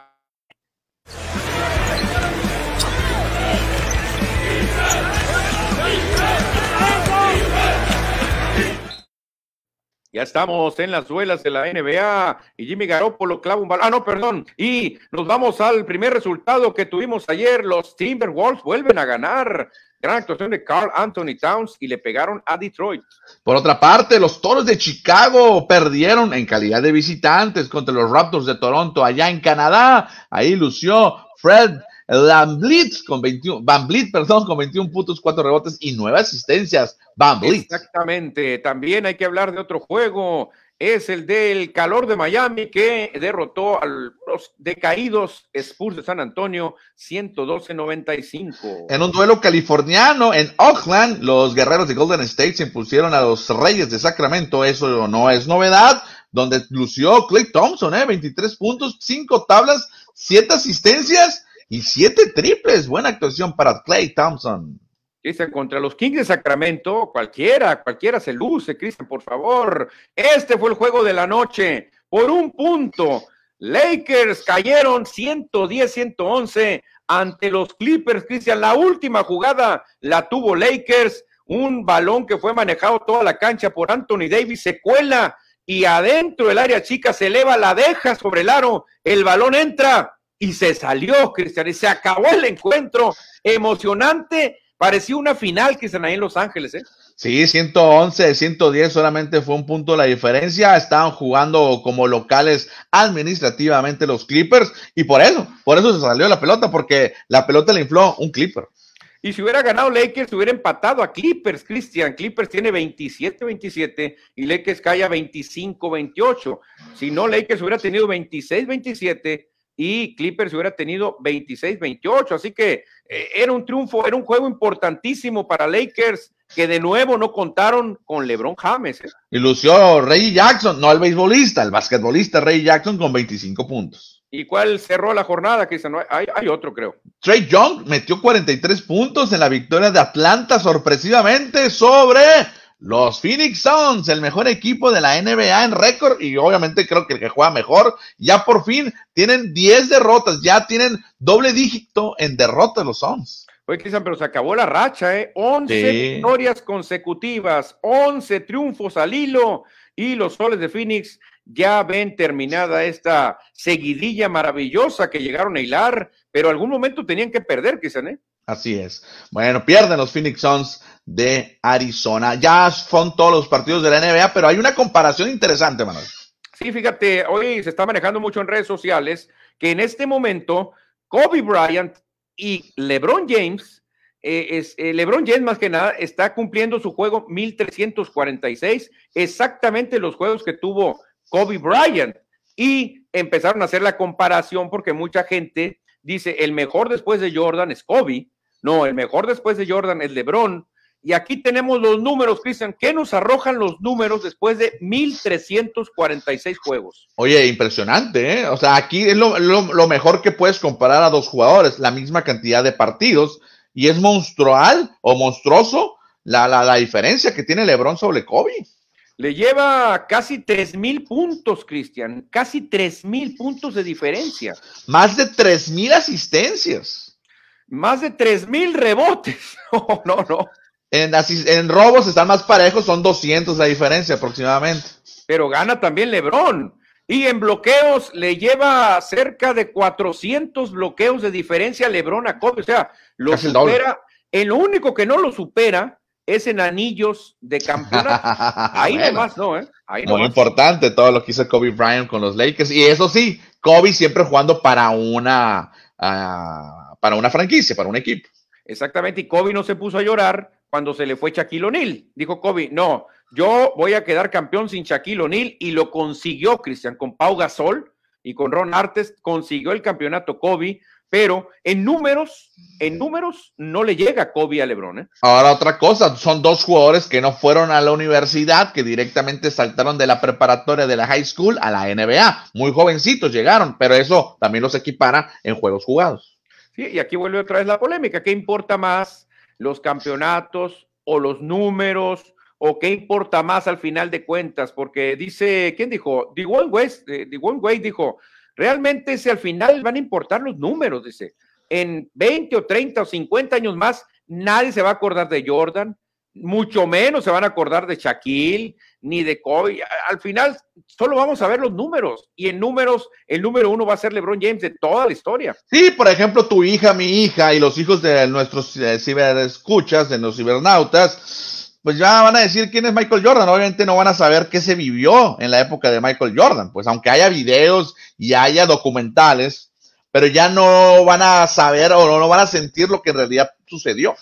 Ya estamos en las duelas de la NBA y Jimmy Garoppolo clava un balón. Ah, no, perdón. Y nos vamos al primer resultado que tuvimos ayer. Los Timberwolves vuelven a ganar Gran actuación de Carl Anthony Towns y le pegaron a Detroit. Por otra parte, los Toros de Chicago perdieron en calidad de visitantes contra los Raptors de Toronto allá en Canadá. Ahí lució Fred Van Vliet con 21, Van perdón, con 21 puntos, 4 rebotes y 9 asistencias. Van Exactamente. También hay que hablar de otro juego es el del calor de Miami que derrotó a los decaídos Spurs de San Antonio 112-95. En un duelo californiano en Oakland, los guerreros de Golden State se impusieron a los Reyes de Sacramento, eso no es novedad, donde lució Clay Thompson, ¿eh? 23 puntos, 5 tablas, 7 asistencias y 7 triples. Buena actuación para Clay Thompson. Cristian, contra los Kings de Sacramento, cualquiera, cualquiera se luce, Cristian, por favor. Este fue el juego de la noche, por un punto. Lakers cayeron 110-111 ante los Clippers, Cristian. La última jugada la tuvo Lakers, un balón que fue manejado toda la cancha por Anthony Davis, se cuela y adentro del área chica se eleva, la deja sobre el aro, el balón entra y se salió, Cristian, y se acabó el encuentro emocionante Parecía una final que están ahí en Los Ángeles, ¿eh? Sí, 111, 110 solamente fue un punto la diferencia. Estaban jugando como locales administrativamente los Clippers y por eso, por eso se salió la pelota, porque la pelota le infló un Clipper. Y si hubiera ganado Lakers, hubiera empatado a Clippers, Cristian. Clippers tiene 27-27 y Lakers cae a 25-28. Si no, Lakers hubiera tenido 26-27 y Clippers hubiera tenido 26-28. Así que eh, era un triunfo, era un juego importantísimo para Lakers que de nuevo no contaron con LeBron James. ¿eh? Y lució Ray Jackson, no el beisbolista, el basquetbolista Ray Jackson con 25 puntos. ¿Y cuál cerró la jornada, Cristian? Hay, hay otro, creo. Trey Young metió 43 puntos en la victoria de Atlanta sorpresivamente sobre los Phoenix Suns, el mejor equipo de la NBA en récord y obviamente creo que el que juega mejor, ya por fin tienen 10 derrotas, ya tienen doble dígito en derrotas los Suns. Oye, Cristian, pero se acabó la racha, ¿eh? 11 victorias consecutivas, 11 triunfos al hilo y los soles de Phoenix ya ven terminada esta seguidilla maravillosa que llegaron a hilar, pero algún momento tenían que perder, Cristian, ¿eh? Así es. Bueno, pierden los Phoenix Suns de Arizona. Ya son todos los partidos de la NBA, pero hay una comparación interesante, Manuel. Sí, fíjate, hoy se está manejando mucho en redes sociales que en este momento Kobe Bryant y LeBron James, eh, es, eh, LeBron James más que nada está cumpliendo su juego 1346, exactamente los juegos que tuvo Kobe Bryant. Y empezaron a hacer la comparación porque mucha gente dice, el mejor después de Jordan es Kobe, no, el mejor después de Jordan es LeBron. Y aquí tenemos los números, Cristian. ¿Qué nos arrojan los números después de 1346 juegos? Oye, impresionante, ¿eh? O sea, aquí es lo, mejor que puedes comparar a dos jugadores, la misma cantidad de partidos, y es monstrual o monstruoso la, la, la diferencia que tiene LeBron sobre Kobe. Le lleva casi tres mil puntos, Cristian, casi tres mil puntos de diferencia. Más de tres mil asistencias. Más de tres mil rebotes. no, no, no. En, robos están más parejos, son 200 la diferencia aproximadamente. Pero gana también Lebron. Y en bloqueos le lleva cerca de 400 bloqueos de diferencia a Lebron a Kobe. O sea, lo supera. En lo único que no lo supera es en anillos de campeonato. Ahí nomás, ¿no? ¿eh? Muy importante todo lo que hizo Kobe Bryant con los Lakers. Y eso sí, Kobe siempre jugando para una, ah, para una franquicia, para un equipo. Exactamente, y Kobe no se puso a llorar cuando se le fue Shaquille O'Neal. Dijo Kobe, no, yo voy a quedar campeón sin Shaquille O'Neal y lo consiguió Cristian con Pau Gasol y con Ron Artes consiguió el campeonato Kobe, pero en números, en números no le llega Kobe a LeBron. ¿eh? Ahora otra cosa, son dos jugadores que no fueron a la universidad, que directamente saltaron de la preparatoria de la high school a la NBA. Muy jovencitos llegaron, pero eso también los equipara en juegos jugados. Sí, y aquí vuelve otra vez la polémica. ¿Qué importa más los campeonatos o los números o qué importa más al final de cuentas, porque dice, ¿quién dijo? One West, eh, One Way dijo, realmente si al final van a importar los números, dice, en 20 o 30 o 50 años más, nadie se va a acordar de Jordan, mucho menos se van a acordar de Shaquille, ni de Kobe. Al final, solo vamos a ver los números. Y en números, el número uno va a ser LeBron James de toda la historia. Sí, por ejemplo, tu hija, mi hija y los hijos de nuestros eh, ciberescuchas, de los cibernautas, pues ya van a decir quién es Michael Jordan. Obviamente no van a saber qué se vivió en la época de Michael Jordan. Pues aunque haya videos y haya documentales, pero ya no van a saber o no van a sentir lo que en realidad sucedió.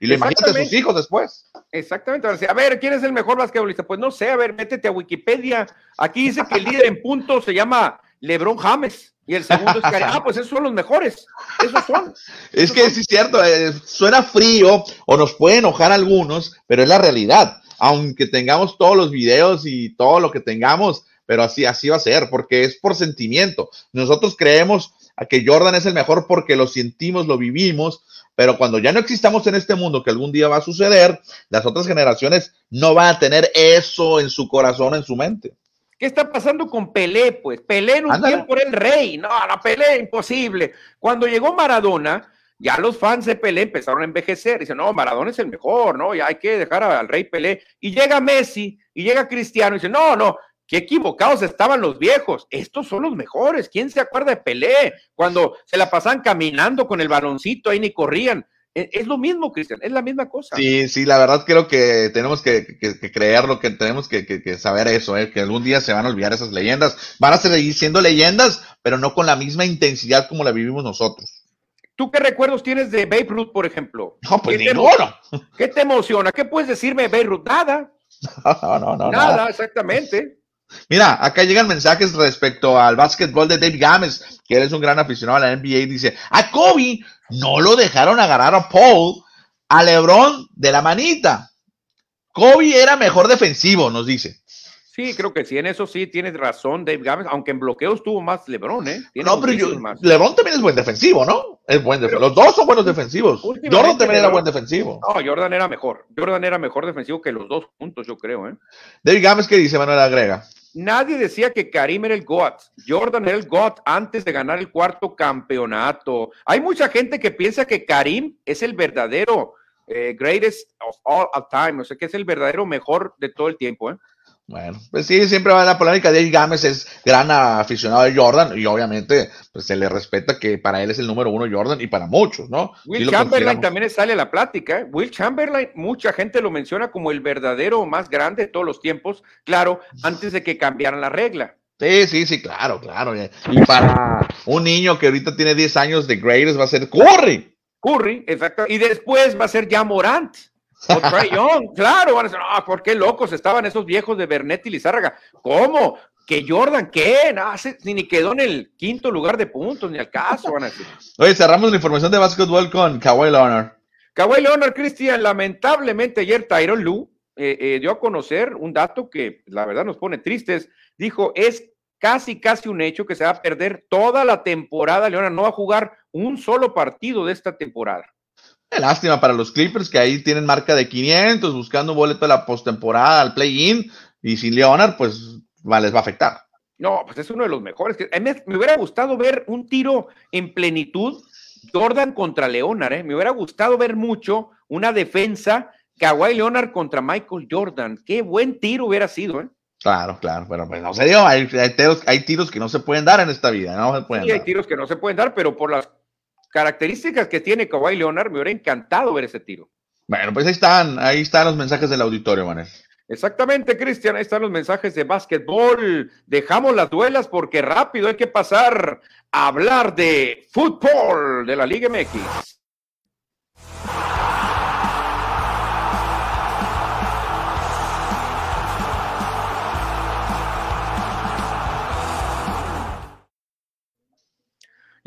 Y le imagínate a sus hijos después. Exactamente. A ver, ¿quién es el mejor basquetbolista? Pues no sé, a ver, métete a Wikipedia. Aquí dice que el líder en puntos se llama LeBron James y el segundo es Karen. Ah, pues esos son los mejores. Esos son. es que sí es cierto, eh, suena frío o nos puede enojar algunos, pero es la realidad. Aunque tengamos todos los videos y todo lo que tengamos, pero así, así va a ser, porque es por sentimiento. Nosotros creemos a que Jordan es el mejor porque lo sentimos, lo vivimos, pero cuando ya no existamos en este mundo, que algún día va a suceder, las otras generaciones no van a tener eso en su corazón, en su mente. ¿Qué está pasando con Pelé? Pues Pelé en un tiempo era el rey. No, la Pelé, imposible. Cuando llegó Maradona, ya los fans de Pelé empezaron a envejecer. Dicen, no, Maradona es el mejor, ¿no? Ya hay que dejar al rey Pelé. Y llega Messi y llega Cristiano y dice, no, no, qué equivocados estaban los viejos. Estos son los mejores. ¿Quién se acuerda de Pelé? Cuando se la pasaban caminando con el baloncito ahí ni corrían. E, es, lo mismo, Cristian, es la misma cosa. Sí, sí, la verdad creo que tenemos que, creerlo, que tenemos que, saber eso, ¿eh? que algún día se van a olvidar esas leyendas. Van a seguir siendo leyendas, pero no con la misma intensidad como la vivimos nosotros. ¿Tú qué recuerdos tienes de Babe Ruth, por ejemplo? No, pues ninguno. ¿Qué te emociona? ¿Qué puedes decirme de Babe Ruth? Nada. No, no, no. Nada, exactamente. Mira, acá llegan mensajes respecto al básquetbol de Dave Games, que eres un gran aficionado a la NBA, y dice, a Kobe no lo dejaron agarrar a Paul, a LeBron de la manita. Kobe era mejor defensivo, nos dice. Sí, creo que sí, en eso sí tienes razón, Dave Games, aunque en bloqueos tuvo más LeBron, ¿eh? no, pero yo, LeBron también es buen defensivo, ¿no? Es buen Los dos son buenos defensivos. Jordan también era buen defensivo. No, Jordan era mejor. Jordan era mejor defensivo que los dos juntos, yo creo, ¿eh? Dave Games, ¿qué dice Manuel Agrega? Nadie decía que Karim era el GOAT. Jordan era el GOAT antes de ganar el cuarto campeonato. Hay mucha gente que piensa que Karim es el verdadero eh, greatest of all time. O sea, que es el verdadero mejor de todo el tiempo. ¿eh? Bueno, pues sí, siempre va la polémica. Dave Games es gran aficionado de Jordan y obviamente pues se le respeta que para él es el número uno Jordan y para muchos, ¿no? Will Chamberlain también sale a la plática. ¿eh? Will Chamberlain, mucha gente lo menciona como el verdadero más grande de todos los tiempos, claro, antes de que cambiaran la regla. Sí, sí, sí, claro, claro. Y para un niño que ahorita tiene 10 años de Greatest va a ser Curry. Curry, exacto. Y después va a ser ya Morant. O Trey Young, claro, van a decir, ah, ¿por qué locos estaban esos viejos de Bernet y Lizárraga? ¿Cómo? ¿Que Jordan qué? No, ni quedó en el quinto lugar de puntos, ni al caso, van a decir. Oye, cerramos la información de básquetbol con Kawhi Leonard. Kawhi Leonard, Cristian, lamentablemente ayer Tyron Lu eh, eh, dio a conocer un dato que la verdad nos pone tristes. Dijo, es casi, casi un hecho que se va a perder toda la temporada. Leonard no va a jugar un solo partido de esta temporada. Lástima para los Clippers que ahí tienen marca de 500 buscando un boleto de la postemporada al play-in y sin Leonard pues les va a afectar. No, pues es uno de los mejores. Me, hubiera gustado ver un tiro en plenitud Jordan contra Leonard, ¿eh? me hubiera gustado ver mucho una defensa Kawhi Leonard contra Michael Jordan. Qué buen tiro hubiera sido, ¿eh? Claro, claro, pero pues no se dio. Hay, tiros, que no se pueden dar en esta vida, ¿no? Se pueden sí, hay tiros que no se pueden dar, pero por las características que tiene Kawhi Leonard, me hubiera encantado ver ese tiro. Bueno, pues ahí están, ahí están los mensajes del auditorio, Manuel. Exactamente, Cristian, ahí están los mensajes de básquetbol. Dejamos las duelas porque rápido hay que pasar a hablar de fútbol de la Liga MX.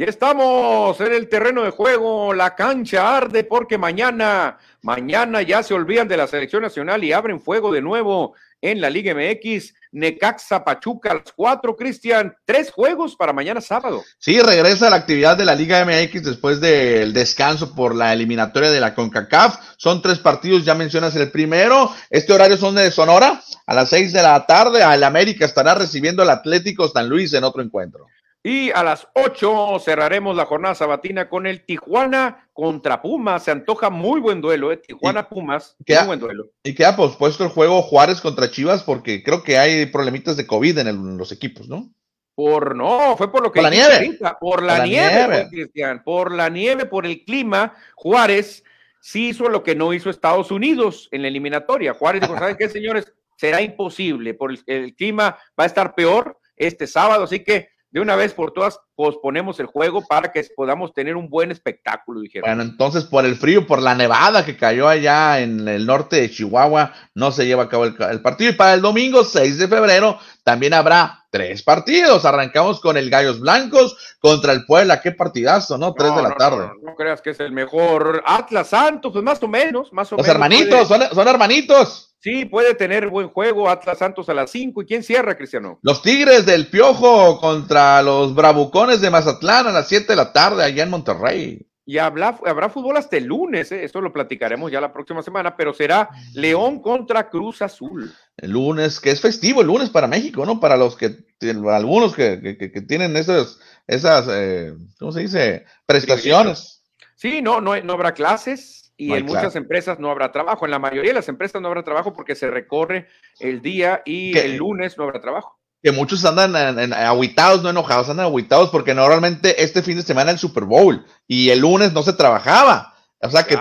Y estamos en el terreno de juego, la cancha arde porque mañana, mañana ya se olvidan de la selección nacional y abren fuego de nuevo en la Liga MX. Necaxa Pachuca las cuatro, Cristian, tres juegos para mañana sábado. Sí, regresa la actividad de la Liga MX después del descanso por la eliminatoria de la CONCACAF. Son tres partidos, ya mencionas el primero. Este horario son de Sonora a las seis de la tarde. El América estará recibiendo al Atlético San Luis en otro encuentro. Y a las 8 cerraremos la jornada sabatina con el Tijuana contra Pumas. Se antoja muy buen duelo, ¿eh? Tijuana-Pumas. Muy buen duelo. Y queda pospuesto el juego Juárez contra Chivas porque creo que hay problemitas de COVID en, los equipos, ¿no? Por no, fue por lo que. Por la nieve. Por la, nieve, Cristian. Por la nieve, por el clima. Juárez sí hizo lo que no hizo Estados Unidos en la eliminatoria. Juárez dijo: ¿saben qué, señores? Será imposible. Por el clima va a estar peor este sábado, así que de una vez por todas posponemos el juego para que podamos tener un buen espectáculo, dijeron. Bueno, entonces por el frío, por la nevada que cayó allá en el norte de Chihuahua, no se lleva a cabo el, partido. Y para el domingo 6 de febrero también habrá tres partidos. Arrancamos con el Gallos Blancos contra el Puebla. Qué partidazo, ¿no? Tres de la tarde. No, creas que es el mejor. Atlas Santos, pues más o menos, más o Los menos. hermanitos, son, son hermanitos. Sí, puede tener buen juego Atlas Santos a las 5. ¿Y quién cierra, Cristiano? Los Tigres del Piojo contra los Bravucones de Mazatlán a las 7 de la tarde allá en Monterrey. Y habrá, habrá fútbol hasta el lunes, ¿eh? esto lo platicaremos ya la próxima semana, pero será León contra Cruz Azul. El lunes, que es festivo el lunes para México, ¿no? Para los que, algunos que, que, tienen esas, esas eh, ¿cómo se dice? Prestaciones. Sí, no, no, no habrá clases, y en muchas empresas no habrá trabajo. En la mayoría de las empresas no habrá trabajo porque se recorre el día y el lunes no habrá trabajo. Que muchos andan en, aguitados, no enojados, andan aguitados porque normalmente este fin de semana el Super Bowl y el lunes no se trabajaba. O sea que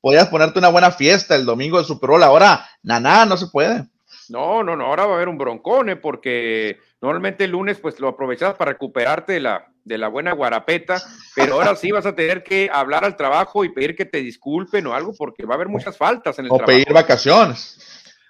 podías ponerte una buena fiesta el domingo de Super Bowl. Ahora, nada, no se puede. No, no, no, ahora va a haber un broncone porque normalmente el lunes pues lo aprovechas para recuperarte de la, de la buena guarapeta, pero ahora sí vas a tener que hablar al trabajo y pedir que te disculpen o algo porque va a haber muchas faltas en el trabajo. O pedir vacaciones.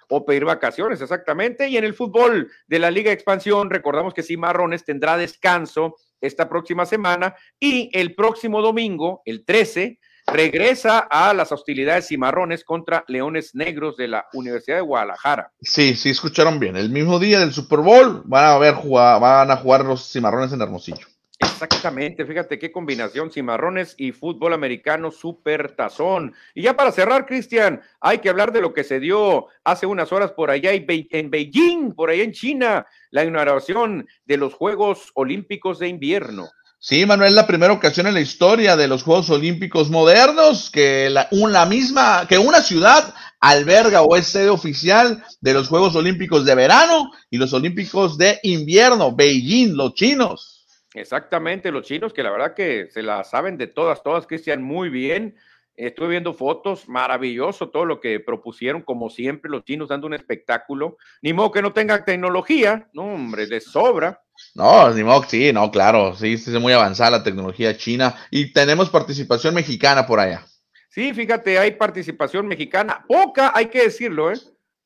O pedir vacaciones, exactamente. Y en el fútbol de la Liga Expansión, recordamos que Cimarrones tendrá descanso esta próxima semana y el próximo domingo, el 13, regresa a las hostilidades cimarrones contra Leones Negros de la Universidad de Guadalajara. Sí, sí, escucharon bien. El mismo día del Super Bowl van a, ver, van a jugar los cimarrones en Hermosillo. Exactamente, fíjate qué combinación, cimarrones y fútbol americano super tazón. Y ya para cerrar, Cristian, hay que hablar de lo que se dio hace unas horas por allá en Beijing, por allá en China, la inauguración de los Juegos Olímpicos de Invierno. Sí, Manuel, la primera ocasión en la historia de los Juegos Olímpicos modernos que la, una misma, que una ciudad alberga o es sede oficial de los Juegos Olímpicos de verano y los Olímpicos de invierno, Beijing, los chinos. Exactamente, los chinos que la verdad que se la saben de todas, todas, Cristian, muy bien. Estuve viendo fotos, maravilloso todo lo que propusieron, como siempre, los chinos dando un espectáculo. Ni modo que no tengan tecnología, no, hombre, les sobra. No, ni modo, sí, no, claro, sí, es muy avanzada la tecnología china y tenemos participación mexicana por allá. Sí, fíjate, hay participación mexicana, poca, hay que decirlo, ¿eh?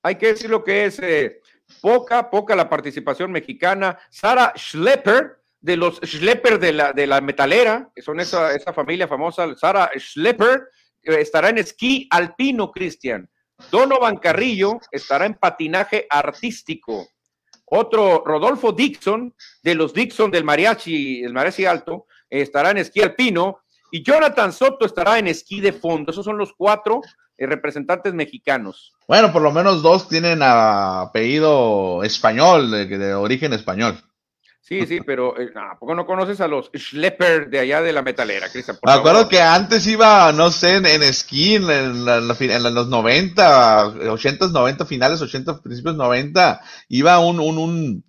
Hay que decir lo que es eh, poca, poca la participación mexicana. Sara Schlepper, de los Schlepper de la, de la metalera, que son esa, esa familia famosa, Sara Schlepper, estará en esquí alpino, Cristian. Donovan Carrillo estará en patinaje artístico. Otro, Rodolfo Dixon, de los Dixon del mariachi, el mariachi alto, estará en esquí alpino. Y Jonathan Soto estará en esquí de fondo. Esos son los cuatro eh, representantes mexicanos. Bueno, por lo menos dos tienen apellido español, de origen español. Sí, sí, pero eh, ¿a poco no conoces a los Schlepper de allá de la metalera, Cristian? Me acuerdo que antes iba, no sé, en, esquí, en, en, los 90, 80, 90, finales 80, principios 90, iba un, un, un,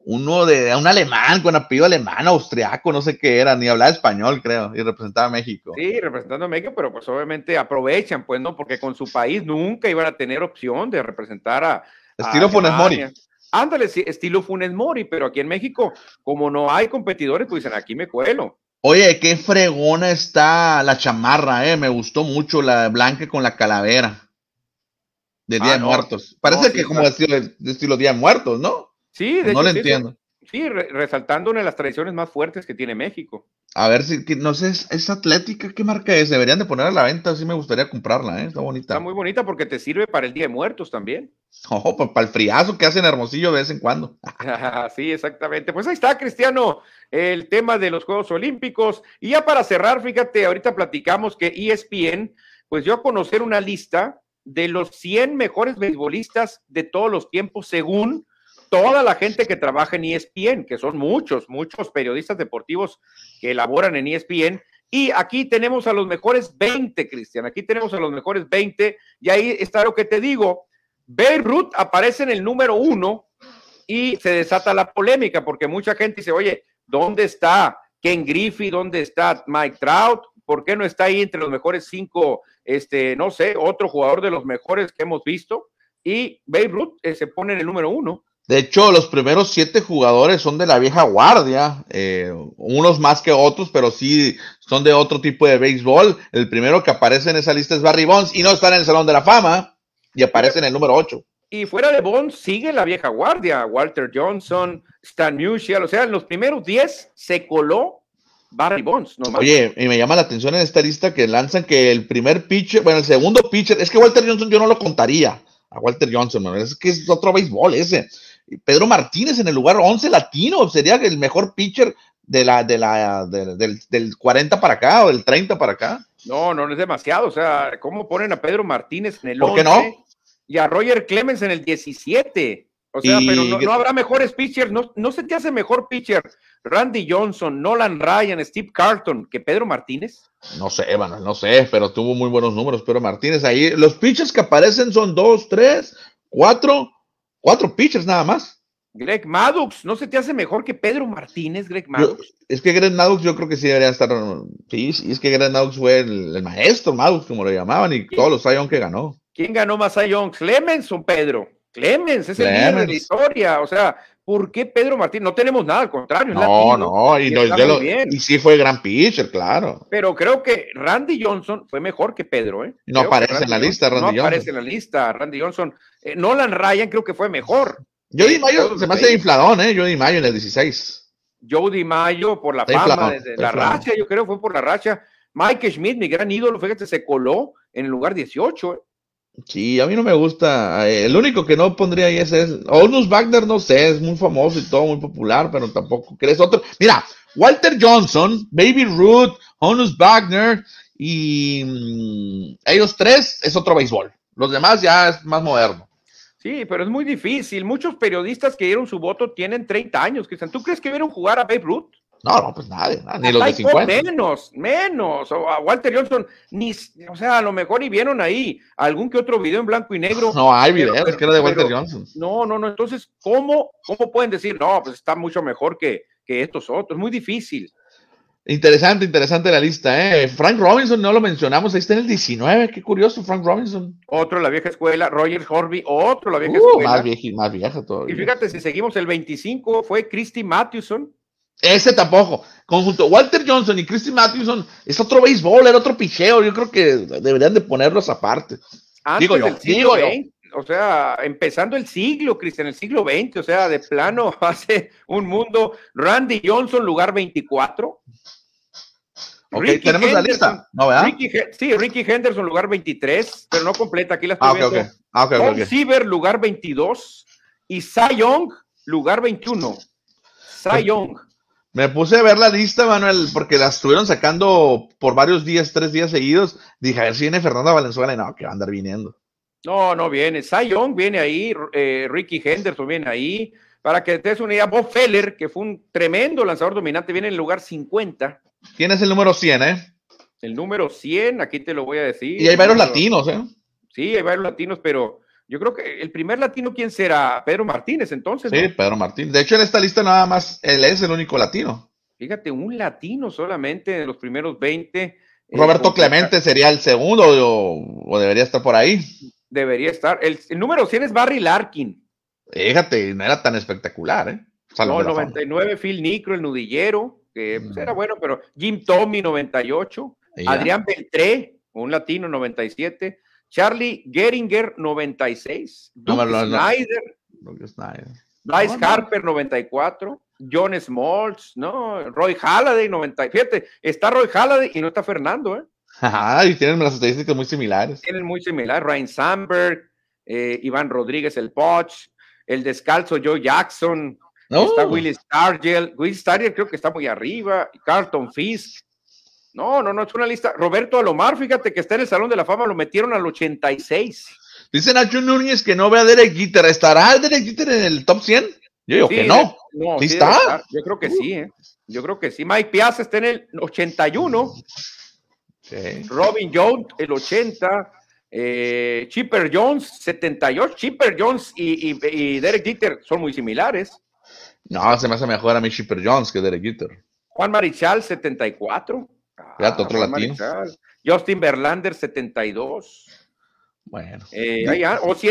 uno de un alemán con apellido alemán, austriaco, no sé qué era, ni hablaba español, creo, y representaba a México. Sí, representando a México, pero pues obviamente aprovechan, pues, ¿no? Porque con su país nunca iban a tener opción de representar a. Estilo Funes Mori. Ándale, estilo Funes Mori, pero aquí en México, como no hay competidores, pues dicen, aquí me cuelo. Oye, qué fregona está la chamarra, eh. Me gustó mucho la blanca con la calavera. De Día ah, de Muertos. Parece que como de estilo, de estilo, Día de Muertos, ¿no? Sí, de No lo entiendo. Sí, resaltando una de las tradiciones más fuertes que tiene México. A ver si, no sé, es, atlética, ¿qué marca es? Deberían de poner a la venta, sí me gustaría comprarla, ¿eh? está bonita. Está muy bonita porque te sirve para el Día de Muertos también. Ojo, para el friazo que hacen Hermosillo de vez en cuando. sí, exactamente. Pues ahí está, Cristiano, el tema de los Juegos Olímpicos. Y ya para cerrar, fíjate, ahorita platicamos que ESPN, pues dio a conocer una lista de los 100 mejores beisbolistas de todos los tiempos según toda la gente que trabaja en ESPN, que son muchos, muchos periodistas deportivos que elaboran en ESPN. Y aquí tenemos a los mejores 20, Cristian. Aquí tenemos a los mejores 20. Y ahí está lo que te digo. Beirut aparece en el número uno y se desata la polémica porque mucha gente dice, oye, ¿dónde está Ken Griffey? ¿Dónde está Mike Trout? ¿Por qué no está ahí entre los mejores cinco, este, no sé, otro jugador de los mejores que hemos visto? Y Beirut eh, se pone en el número uno. De hecho, los primeros siete jugadores son de la vieja guardia, eh, unos más que otros, pero sí son de otro tipo de béisbol. El primero que aparece en esa lista es Barry Bonds y no está en el Salón de la Fama y aparece en el número ocho. Y fuera de Bonds sigue la vieja guardia, Walter Johnson, Stan Musial, o sea, en los primeros diez se coló Barry Bonds. Oye, y me llama la atención en esta lista que lanzan que el primer pitcher, bueno, el segundo pitcher, es que Walter Johnson yo no lo contaría a Walter Johnson, es que es otro béisbol ese. Pedro Martínez en el lugar 11 latino, sería el mejor pitcher de la, de la, del, 40 para acá o del 30 para acá. No, no, es demasiado. O sea, ¿cómo ponen a Pedro Martínez en el ¿Por qué no? Y a Roger Clemens en el 17. O sea, pero no, habrá mejores pitchers. No, no se te hace mejor pitcher Randy Johnson, Nolan Ryan, Steve Carlton que Pedro Martínez. No sé, bueno, no sé, pero tuvo muy buenos números Pedro Martínez ahí. Los pitchers que aparecen son dos, tres, cuatro, Cuatro pitchers nada más. Greg Maddox, ¿no se te hace mejor que Pedro Martínez, Greg Maddox? es que Greg Maddox yo creo que sí debería estar. Sí, es que Greg Maddox fue el, maestro Maddox, como lo llamaban, y todos los Sion que ganó. ¿Quién ganó más Sion? Clemens o Pedro. Clemens, es el líder de la historia. O sea, ¿por qué Pedro Martínez? No tenemos nada, al contrario. No, no, y, y, sí fue gran pitcher, claro. Pero creo que Randy Johnson fue mejor que Pedro, ¿eh? No aparece en la lista, Randy Johnson. No aparece en la lista, Randy Johnson. Eh, Nolan Ryan creo que fue mejor. Jody Mayo se me hace infladón, ¿eh? Jody Mayo en el 16. Jody Mayo por la fama de, la racha, yo creo fue por la racha. Mike Schmidt, mi gran ídolo, fíjate, se coló en el lugar 18. Sí, a mí no me gusta. Eh, el único que no pondría ahí es, es Onus Wagner, no sé, es muy famoso y todo, muy popular, pero tampoco crees otro. Mira, Walter Johnson, Baby Ruth, Onus Wagner y mm, ellos tres es otro béisbol. Los demás ya es más moderno. Sí, pero es muy difícil. Muchos periodistas que dieron su voto tienen 30 años, Cristian. ¿Tú crees que vieron jugar a Babe Ruth? No, no, pues nadie, ni los de 50. Menos, menos. O a Walter Johnson, ni, o sea, a lo mejor ni vieron ahí algún que otro video en blanco y negro. No, hay videos que era de Walter Johnson. No, no, no. Entonces, ¿cómo, ¿cómo pueden decir, no, pues está mucho mejor que, que estos otros? Es muy difícil. Interesante, interesante la lista, ¿eh? Frank Robinson no lo mencionamos, ahí está en el 19, qué curioso, Frank Robinson. Otro la vieja escuela, Roger Horby, otro la vieja uh, escuela. Más vieja, más vieja todavía. Y fíjate, si seguimos el 25, fue Christy Mathewson. Ese tampoco. Conjunto Walter Johnson y Christy Mathewson es otro béisbol, era otro picheo. Yo creo que deberían de ponerlos aparte. digo yo, digo yo. O sea, empezando el siglo, Cristian, el siglo XX, o sea, de plano hace un mundo. Randy Johnson, lugar 24. Okay, tenemos la lista, ¿no, verdad? sí, Ricky Henderson, lugar 23, pero no completa, aquí la estoy ah, viendo. Okay, ah, okay, Siever, lugar 22, y Cy Young, lugar 21. Cy Young. Me puse a ver la lista, Manuel, porque la estuvieron sacando por varios días, tres días seguidos. Dije, a ver si viene Fernanda Valenzuela, y no, que va a andar viniendo. No, no viene. Cy Young viene ahí, eh, Ricky Henderson viene ahí. Para que te des una idea, Bob Feller, que fue un tremendo lanzador dominante, viene en el lugar 50. Tienes el número 100, ¿eh? El número 100, aquí te lo voy a decir. Y hay varios latinos, ¿eh? Sí, hay varios latinos, pero yo creo que el primer latino, ¿quién será? Pedro Martínez, entonces. Sí, Pedro Martínez. De hecho, en esta lista nada más él es el único latino. Fíjate, un latino solamente en los primeros 20. Eh, Roberto Clemente sería el segundo o, debería estar por ahí. Debería estar. El, número 100 es Barry Larkin. Fíjate, no era tan espectacular, ¿eh? no, 99, Phil Nicro, el nudillero que pues, era bueno, pero Jim Tommy 98, Adrián Beltré, un latino 97, Charlie Geringer 96, Duke Snyder, Bryce Harper 94, John Smoltz, ¿no? Roy Halladay 97, está Roy Halladay y no está Fernando, ¿eh? y tienen las estadísticas muy similares. Tienen muy similares, Ryan Sandberg, eh, Iván Rodríguez, el Poch, el descalzo Joe Jackson, Está Will Stargell. Will Stargell creo que está muy arriba. Carlton Fisk. No, no, no, es una lista. Roberto Alomar, fíjate que está en el Salón de la Fama, lo metieron al 86. Dice Nacho Núñez que no ve a Derek Jeter. ¿Estará Derek Jeter en el top 100? Yo digo que no. no ¿Sí, está? Yo creo que sí, ¿eh? Yo creo que sí. Mike Piazza está en el 81. Robin Jones, el 80. Eh, Chipper Jones, 78. Chipper Jones y, y Derek Jeter son muy similares. No, se me hace mejor a mí Shipper Jones que Derek Jeter. Juan Marichal, 74. Ah, otro latino. Justin Verlander, 72. Bueno. Eh,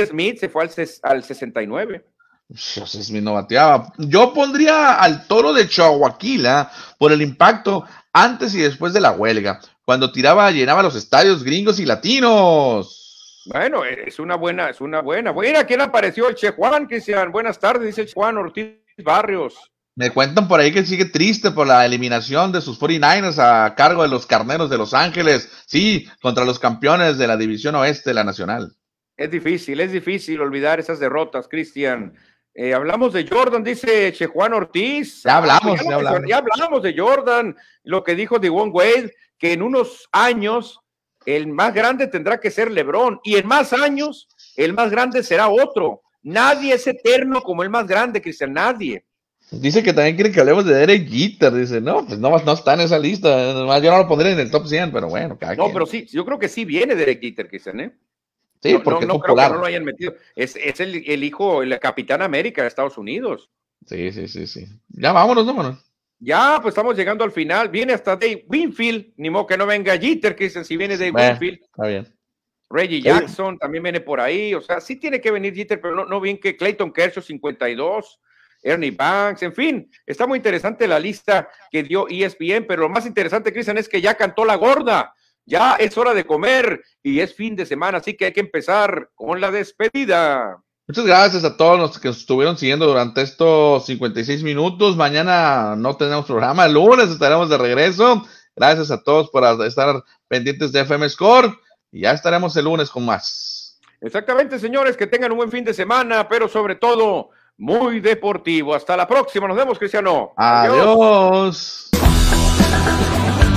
Smith se fue al, al 69. Smith no bateaba. Yo pondría al toro de Chihuahua por el impacto antes y después de la huelga, cuando tiraba, llenaba los estadios gringos y latinos. Bueno, es una buena, es una buena. Buena, ¿quién apareció? El Che Juan, sean buenas tardes, dice Juan Ortiz Barrios. Me cuentan por ahí que sigue triste por la eliminación de sus 49ers a cargo de los Carneros de Los Ángeles. Sí, contra los campeones de la División Oeste de la Nacional. Es difícil, es difícil olvidar esas derrotas, Cristian. Eh, hablamos de Jordan, dice Che Juan Ortiz. Ya hablamos, ya, hablamos. ya hablamos de Jordan, lo que dijo One Wade, que en unos años el más grande tendrá que ser LeBron y en más años el más grande será otro. Nadie es eterno como el más grande, Cristian, nadie. Dice que también quiere que hablemos de Derek Jeter. Dice, no, pues no, no está en esa lista. Yo no lo pondré en el top 100, pero bueno. no, pero sí, yo creo que sí viene Derek Jeter, Cristian, ¿eh? Sí, porque no, creo que no lo hayan metido. Es, el, hijo, el Capitán América de Estados Unidos. Sí, sí, sí, sí. Ya vámonos, vámonos. Ya, pues estamos llegando al final. Viene hasta Dave Winfield. Ni modo que no venga Jeter, que dicen si viene Dave Winfield. Está bien. Reggie Jackson también viene por ahí. O sea, sí tiene que venir Jeter, pero no, no bien que Clayton Kershaw 52. Ernie Banks, en fin, está muy interesante la lista que dio ESPN, pero lo más interesante, Cristian, es que ya cantó la gorda, ya es hora de comer y es fin de semana, así que hay que empezar con la despedida. Muchas gracias a todos los que estuvieron siguiendo durante estos 56 minutos. Mañana no tenemos programa, el lunes estaremos de regreso. Gracias a todos por estar pendientes de FM Score y ya estaremos el lunes con más. Exactamente, señores, que tengan un buen fin de semana, pero sobre todo muy deportivo. Hasta la próxima. Nos vemos, Cristiano. Adiós. Adiós.